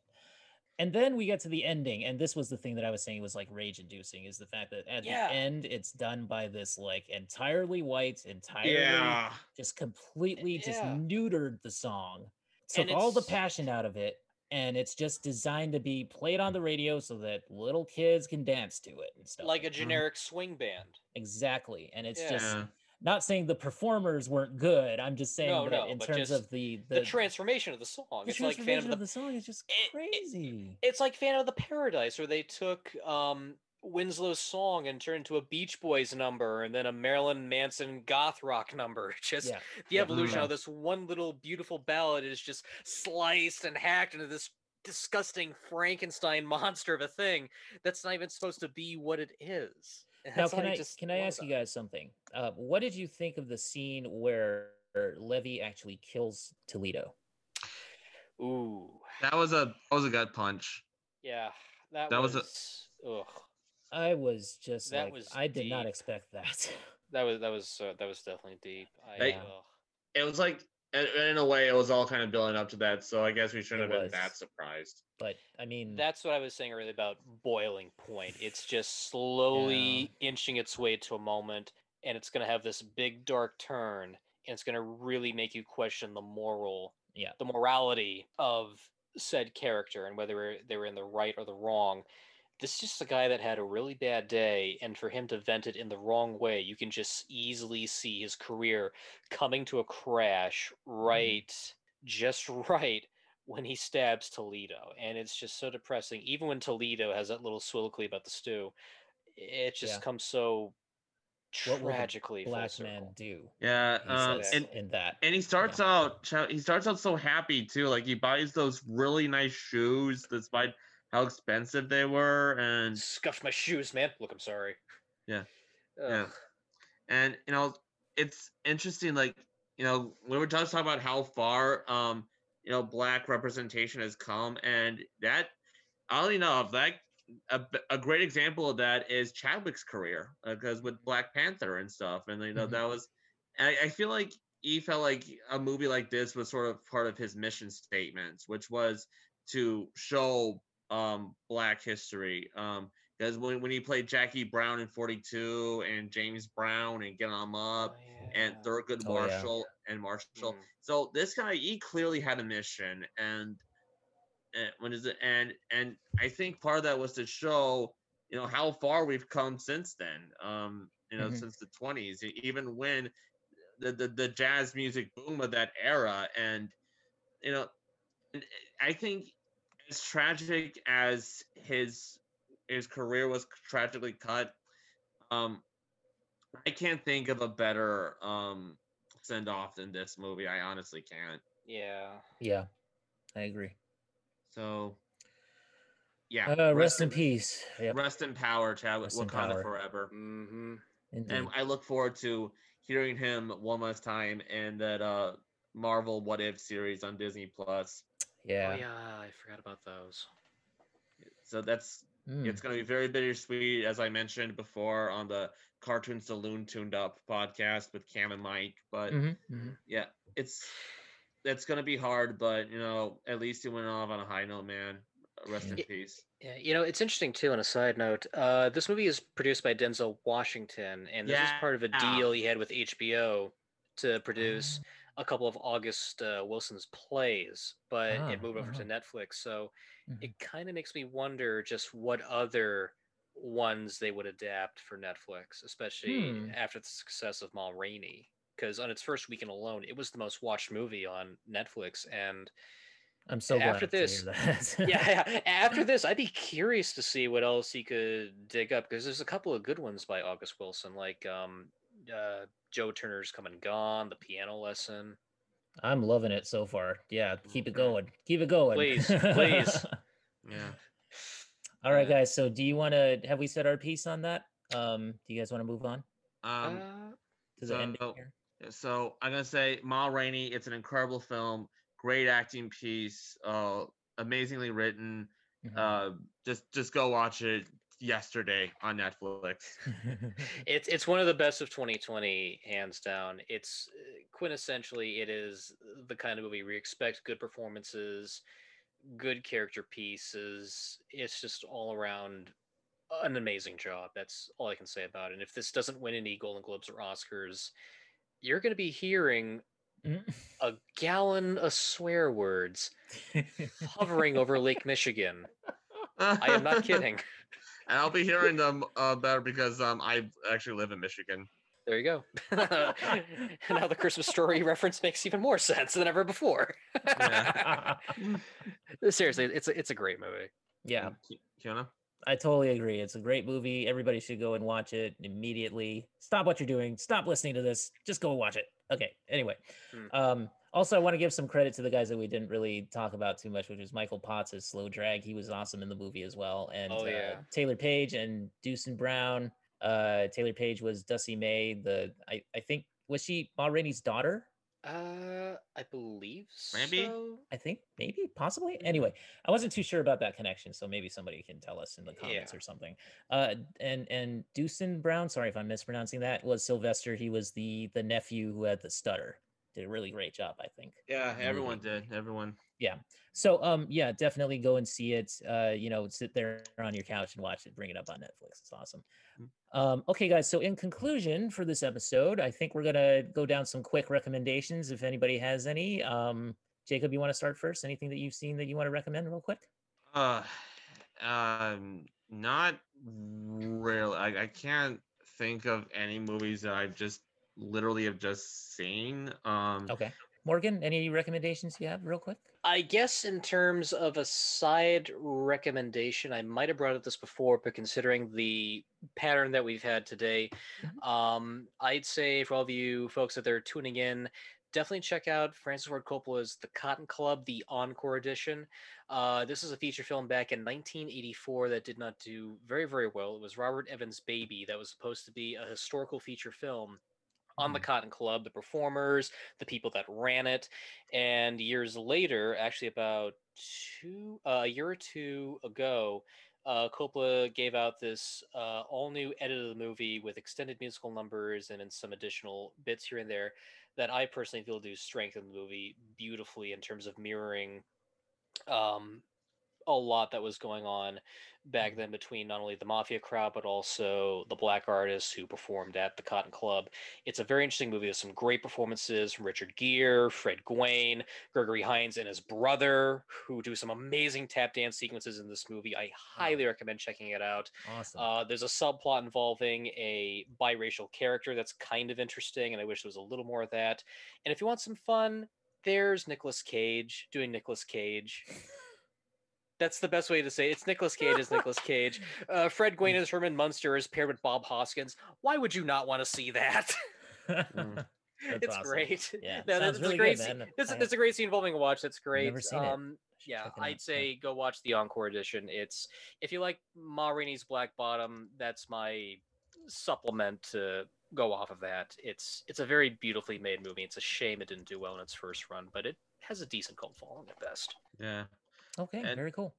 And then we get to the ending, and this was the thing that I was saying was like rage inducing is the fact that at Yeah. the end it's done by this like entirely white, entirely yeah just completely just neutered the song, took all the passion out of it, and it's just designed to be played on the radio so that little kids can dance to it and stuff. Like a that. generic swing band. exactly, and it's Yeah. just not saying the performers weren't good. I'm just saying No, that no, in terms of the The, transformation of the song. the It's like Phantom transformation of of the the song is just It- it- crazy. It's like Phantom of the Paradise, where they took um, Winslow's song and turned into a Beach Boys number, and then a Marilyn Manson goth rock number. Just yeah, the yeah, evolution yeah. of this one little beautiful ballad is just sliced and hacked into this disgusting Frankenstein monster of a thing that's not even supposed to be what it is. Now, can why I just can I ask that. you guys something? Uh, what did you think of the scene where Levee actually kills Toledo? Ooh, That was a that was a gut punch. yeah, that, That was was. a- ugh, I was just That like, was I did not expect that. that was that was uh, that was definitely deep. I, Hey, Yeah. ugh. It was like, in, in a way, it was all kind of building up to that. So I guess we shouldn't It have been was. that surprised. but I mean, That's what I was saying earlier about boiling point. It's just slowly inching its way to a moment, and it's going to have this big dark turn, and it's going to really make you question the moral, Yeah. the morality of said character and whether they were in the right or the wrong. This is just a guy that had a really bad day, and for him to vent it in the wrong way, you can just easily see his career coming to a crash right, just right when he stabs Toledo, and it's just so depressing. Even when Toledo has that little soliloquy about the stew, it just Yeah. comes so What will the tragically full black circle. man do? Yeah, He um, and in that. and he starts out he starts out so happy too. Like he buys those really nice shoes despite how expensive they were, and Scuffed my shoes, man. Look, I'm sorry. Yeah. Ugh. Yeah. and you know it's interesting like you know when we're just talking about how far um you know black representation has come and that oddly enough that a great example of that is chadwick's career because with black panther and stuff and you know Mhm. that was I, I feel like he felt like a movie like this was sort of part of his mission statements which was to show um black history um because when, when he played Jackie Brown in 42 and James Brown and Get on Up Oh, and. Thurgood Oh, yeah. Marshall and Marshall. Mm. So this guy he clearly had a mission and and when is it and and I think part of that was to show you know how far we've come since then. Um you know Mhm. since the 20s e- even when the, the the jazz music boom of that era and you know I think as tragic as his his career was tragically cut um I can't think of a better um send off than this movie. I honestly can't. Yeah. Yeah, I agree. So yeah. Uh, rest in peace. Yep. Rest in power, Chadwick Rest Wakanda power. forever. Mm-hmm. And I look forward to hearing him one last time in that uh Marvel What If series on Disney Plus. Yeah. Oh yeah, I forgot about those. So that's Mm. it's gonna be very bittersweet, as I mentioned before on the Cartoon Saloon Tuned Up podcast with Cam and Mike. But Mhm, mhm. yeah, it's it's gonna be hard, but you know, at least he went off on a high note, man. Rest in Yeah. peace. Yeah, you know, it's interesting too. On a side note, uh, this movie is produced by Denzel Washington, and this is part of a deal he had with HBO to produce a couple of August uh, Wilson's plays, but Ah, it moved over to uh-huh. Netflix. So Mhm. it kind of makes me wonder just what other ones they would adapt for Netflix, especially Hmm. after the success of Ma Rainey. Because on its first weekend alone, it was the most watched movie on Netflix, and I'm so glad after to hear this- that. yeah, yeah. After this, I'd be curious to see what else he could dig up because there's a couple of good ones by August Wilson, like um, uh, Joe Turner's Come and Gone, The Piano Lesson. I'm loving it so far. Yeah, keep it going. Keep it going. Please, please. Yeah. All right, guys. So, do you want to have we said our piece on that? Um, do you guys want to move on Um Uh, to the ending so- here? so I'm gonna say Ma Rainey, it's an incredible film, great acting piece, uh amazingly written. Mhm. Uh just just go watch it yesterday on Netflix. it's it's one of the best of 2020, hands down. It's uh, quintessentially it is the kind of movie we expect good performances, good character pieces. It's just all around an amazing job. That's all I can say about it. And if this doesn't win any Golden Globes or Oscars, you're going to be hearing a gallon of swear words hovering over Lake Michigan. I am not kidding. And I'll be hearing them uh, better because um I actually live in Michigan. There you go. now the Christmas story reference makes even more sense than ever before. Yeah. Seriously, it's a, it's a great movie. yeah, Ki- Kiana? I totally agree. It's a great movie. Everybody should go and watch it immediately. Stop what you're doing. Stop listening to this. Just go watch it. Okay. Anyway, Hmm. um, also I want to give some credit to the guys that we didn't really talk about too much, which is Michael Potts as Slow Drag. He was awesome in the movie as well, and Oh, yeah. uh, Taylour Paige and Dusan Brown. Uh, Taylour Paige was Dusty May. The I I think was she Ma Rainey's daughter. Uh, I believe Maybe. so. I think maybe possibly. Anyway, I wasn't too sure about that connection, so maybe somebody can tell us in the comments Yeah. or something. Uh, and and Dusan Brown, sorry if I'm mispronouncing that, was Sylvester. He was the the nephew who had the stutter. Did a really great job, I think. Yeah, movie. everyone did. Everyone. Yeah. So um yeah, definitely go and see it. Uh, you know, sit there on your couch and watch it. Bring it up on Netflix. It's awesome. Um, okay, guys. So in conclusion for this episode, I think we're gonna go down some quick recommendations. If anybody has any, um, Jacob, you want to start first? Anything that you've seen that you want to recommend, real quick? Uh, um, not really. I, I can't think of any movies that I've just literally have just seen. Um, Okay, Morgan, any recommendations you have, real quick? I guess in terms of a side recommendation, I might have brought up this before, but considering the pattern that we've had today, um, I'd say for all of you folks that are tuning in, definitely check out Francis Ford Coppola's The Cotton Club, the Encore Edition. Uh, this is a feature film back in 1984 that did not do very, very well. It was Robert Evans' Baby that was supposed to be a historical feature film on the Mhm. Cotton Club, the performers, the people that ran it. And years later, actually about two, uh, a year or two ago, uh, Coppola gave out this uh, all new edit of the movie with extended musical numbers and then some additional bits here and there that I personally feel do strengthen the movie beautifully in terms of mirroring um, a lot that was going on back then between not only the mafia crowd but also the black artists who performed at the Cotton Club. It's a very interesting movie. There's some great performances from Richard Gere, Fred Gwynne, Gregory Hines, and his brother, who do some amazing tap dance sequences in this movie. I highly recommend checking it out. Awesome. Uh, there's a subplot involving a biracial character that's kind of interesting, and I wish there was a little more of that. And if you want some fun, there's Nicolas Cage doing Nicolas Cage. That's the best way to say it. it's Nicolas Cage as Nicolas Cage. Uh, Fred Gwynne as Herman Munster is paired with Bob Hoskins. Why would you not want to see that? mm, it's awesome. great. Yeah, No, that's really a great. good, scene. man. It's, I- it's a great scene involving a watch. That's great. never seen um, should yeah, check it out, I'd yeah. say go watch the encore edition. It's if you like Ma Rainey's Black Bottom, that's my supplement to go off of that. It's it's a very beautifully made movie. It's a shame it didn't do well in its first run, but it has a decent cult following at best. yeah. Okay, And- very cool.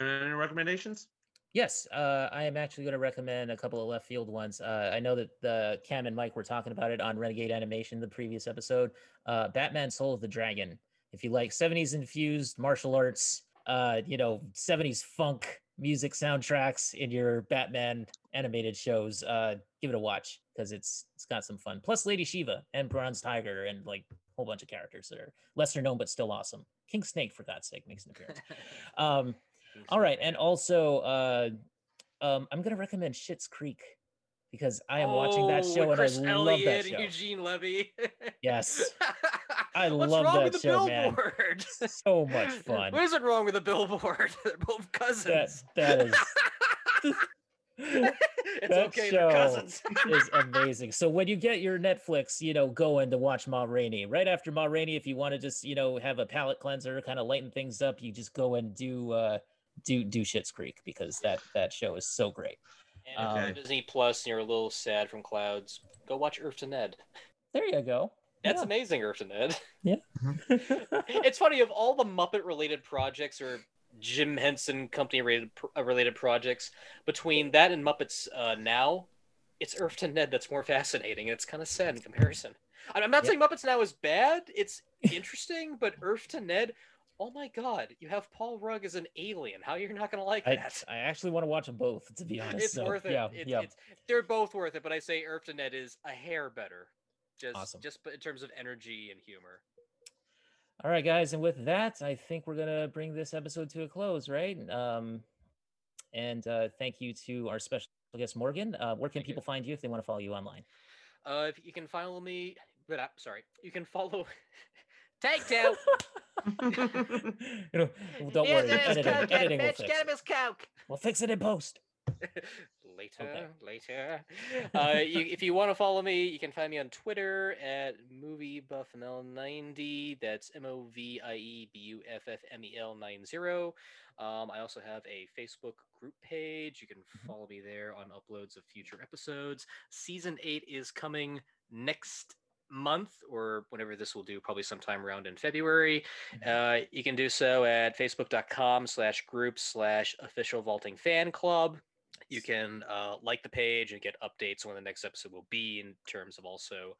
Any recommendations? Yes, uh, I am actually going to recommend a couple of left field ones. Uh, I know that the Cam and Mike were talking about it on Renegade Animation, the previous episode. Uh, Batman: Soul of the Dragon. If you like '70s infused martial arts, uh, you know '70s funk music soundtracks in your Batman animated shows, uh, give it a watch because it's it's got some fun. Plus Lady Shiva and Bronze Tiger and like a whole bunch of characters that are lesser known but still awesome. King Snake, for God's sake, makes an appearance. Um, all right, and also uh, um, I'm gonna recommend Schitt's Creek because I am watching that Oh, show and I love Elliott that show. Eugene Levy. Yes. I What's love wrong that with the show, man. billboard? So much fun. What is it wrong with the billboard? They're both cousins. that is it's that okay, show cousins. is amazing. So when you get your Netflix, you know, going to watch Ma Rainey, right after Ma Rainey, if you want to just, you know, have a palate cleanser, kind of lighten things up, you just go and do uh do do Schitt's Creek because that that show is so great. And if you're. Disney Plus and you're a little sad from clouds, go watch Earth to Ned. There you go. That's Yeah. amazing, Earth to Ned. Yeah. it's funny of all the Muppet related projects or Jim Henson company related uh, related projects between that and Muppets uh, now, it's Earth to Ned that's more fascinating. and It's kind of sad in comparison. I'm not saying Muppets now is bad. It's interesting, but Earth to Ned. Oh my God! You have Paul Rugg as an alien. How you're not gonna like I, that? I actually want to watch them both, to be honest. it's so, worth it. Yeah, It's, yeah. it's they're both worth it, but I say Earth to Ned is a hair better, just Awesome. just in terms of energy and humor. All right, guys, and with that, I think we're gonna bring this episode to a close, right? Um, and uh, thank you to our special guest Morgan. Uh, where can Thank you. people find you if they want to follow you online? Uh, if you can follow me, but uh, sorry, you can follow. Take two. you know, don't worry, editing, coke, editing will fix Get him his coke. We'll fix it in post. later, later. Uh, you, if you want to follow me, you can find me on Twitter at moviebuffmel90. That's M O V I E B U F F M E L 90. Um, I also have a Facebook group page. You can follow me there on uploads of future episodes. Season 8 is coming next month or whenever this will do probably sometime around in february uh, you can do so at facebook.com slash group slash official vaulting fan club you can uh, like the page and get updates when the next episode will be in terms of also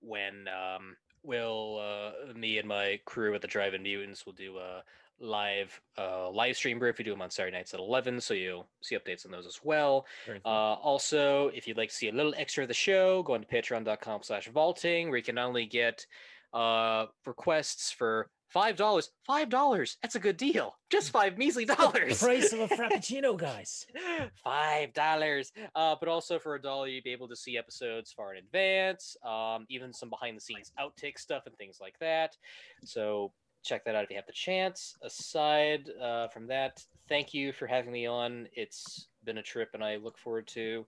when um, will uh, me and my crew at the drive-in mutants will do a live uh, live stream brief we do them on saturday nights at 11 so you'll see updates on those as well. Uh, also, if you'd like to see a little extra of the show, go on to patreon.com slash vaulting, where you can not only get uh, requests for five dollars. Five dollars. That's a good deal. Just five measly the dollars. price of a frappuccino, guys. five dollars. Uh, but also for a dollar, you'd be able to see episodes far in advance, um, even some behind the scenes outtake stuff and things like that. So check that out if you have the chance. Aside uh, from that, thank you for having me on. It's been a trip, and I look forward to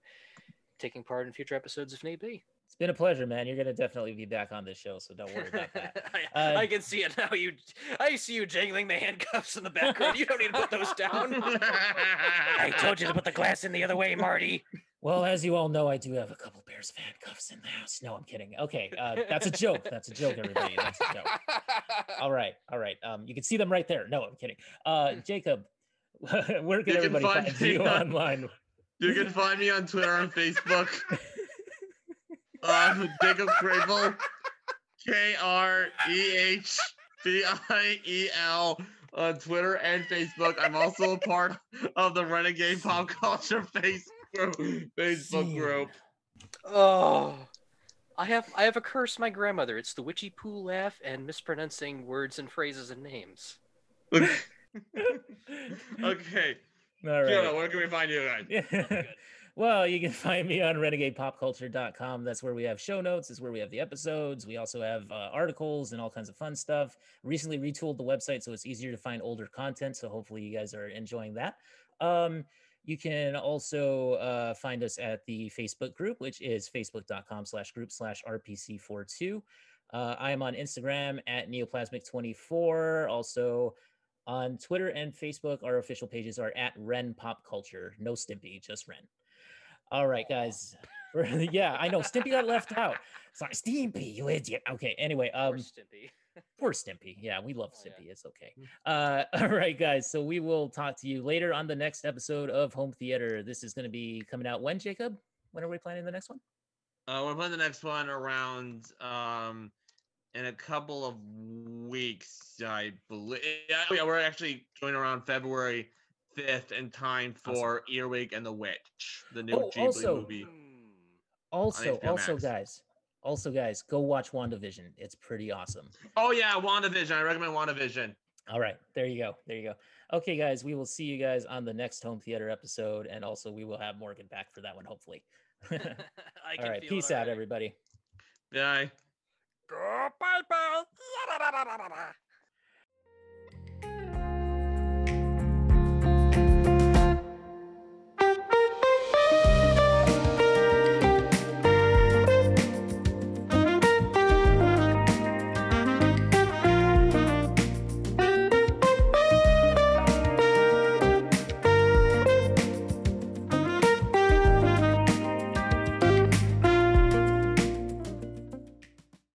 taking part in future episodes if need be. It's been a pleasure, man. You're gonna definitely be back on this show, so don't worry about that. I, Uh, I can see it now. You, I see you jangling the handcuffs in the background. You don't need to put those down. I told you to put the glass in the other way, Marty. Well, as you all know, I do have a couple pairs of handcuffs in the house. No, I'm kidding. Okay, uh, that's a joke. That's a joke, everybody. That's a joke. All right, all right. Um, you can see them right there. No, I'm kidding. Uh, Jacob, where can You can everybody find find you on- online? You can find me on Twitter and Facebook. Um, Jacob Krehbiel, K R E H B I E L on Twitter and Facebook. I'm also a part of the Renegade Pop Culture Facebook Facebook group. Oh, I have I have a curse. My grandmother. It's the witchy poo laugh and mispronouncing words and phrases and names. okay, All Fiona, where can we find you guys? Yeah. Well, you can find me on renegadepopculture.com. That's where we have show notes. That's where we have the episodes. We also have uh, articles and all kinds of fun stuff. Recently retooled the website so it's easier to find older content. So hopefully you guys are enjoying that. Um, you can also uh, find us at the Facebook group, which is facebook.com slash group slash RPC42. Uh, I am on Instagram at neoplasmic24. Also, on Twitter and Facebook, our official pages are at Ren Pop Culture. No Stimpy, just Ren. All right, guys. For- yeah, I know Stimpy got left out. Sorry, Stimpy, you idiot. Okay, anyway, um, Poor Stimpy. poor Stimpy. Yeah, we love Oh, yeah. Stimpy. It's okay. Uh, all right, guys. So we will talk to you later on the next episode of Home Theater. This is going to be coming out when, Jacob? When are we planning the next one? Uh, we're planning the next one around um in a couple of weeks, I believe. Yeah, yeah, we're actually going around February fifth in time Awesome. for Earwig and the Witch, the new Oh, Ghibli also- movie. Hmm. Also, also, Max. guys, also, guys, go watch WandaVision. It's pretty awesome. Oh yeah, WandaVision. I recommend WandaVision. All right, there you go. There you go. Okay, guys, we will see you guys on the next home theater episode, and also we will have Morgan back for that one, hopefully. I All can right, feel peace out, already. everybody. Bye. Bye bye.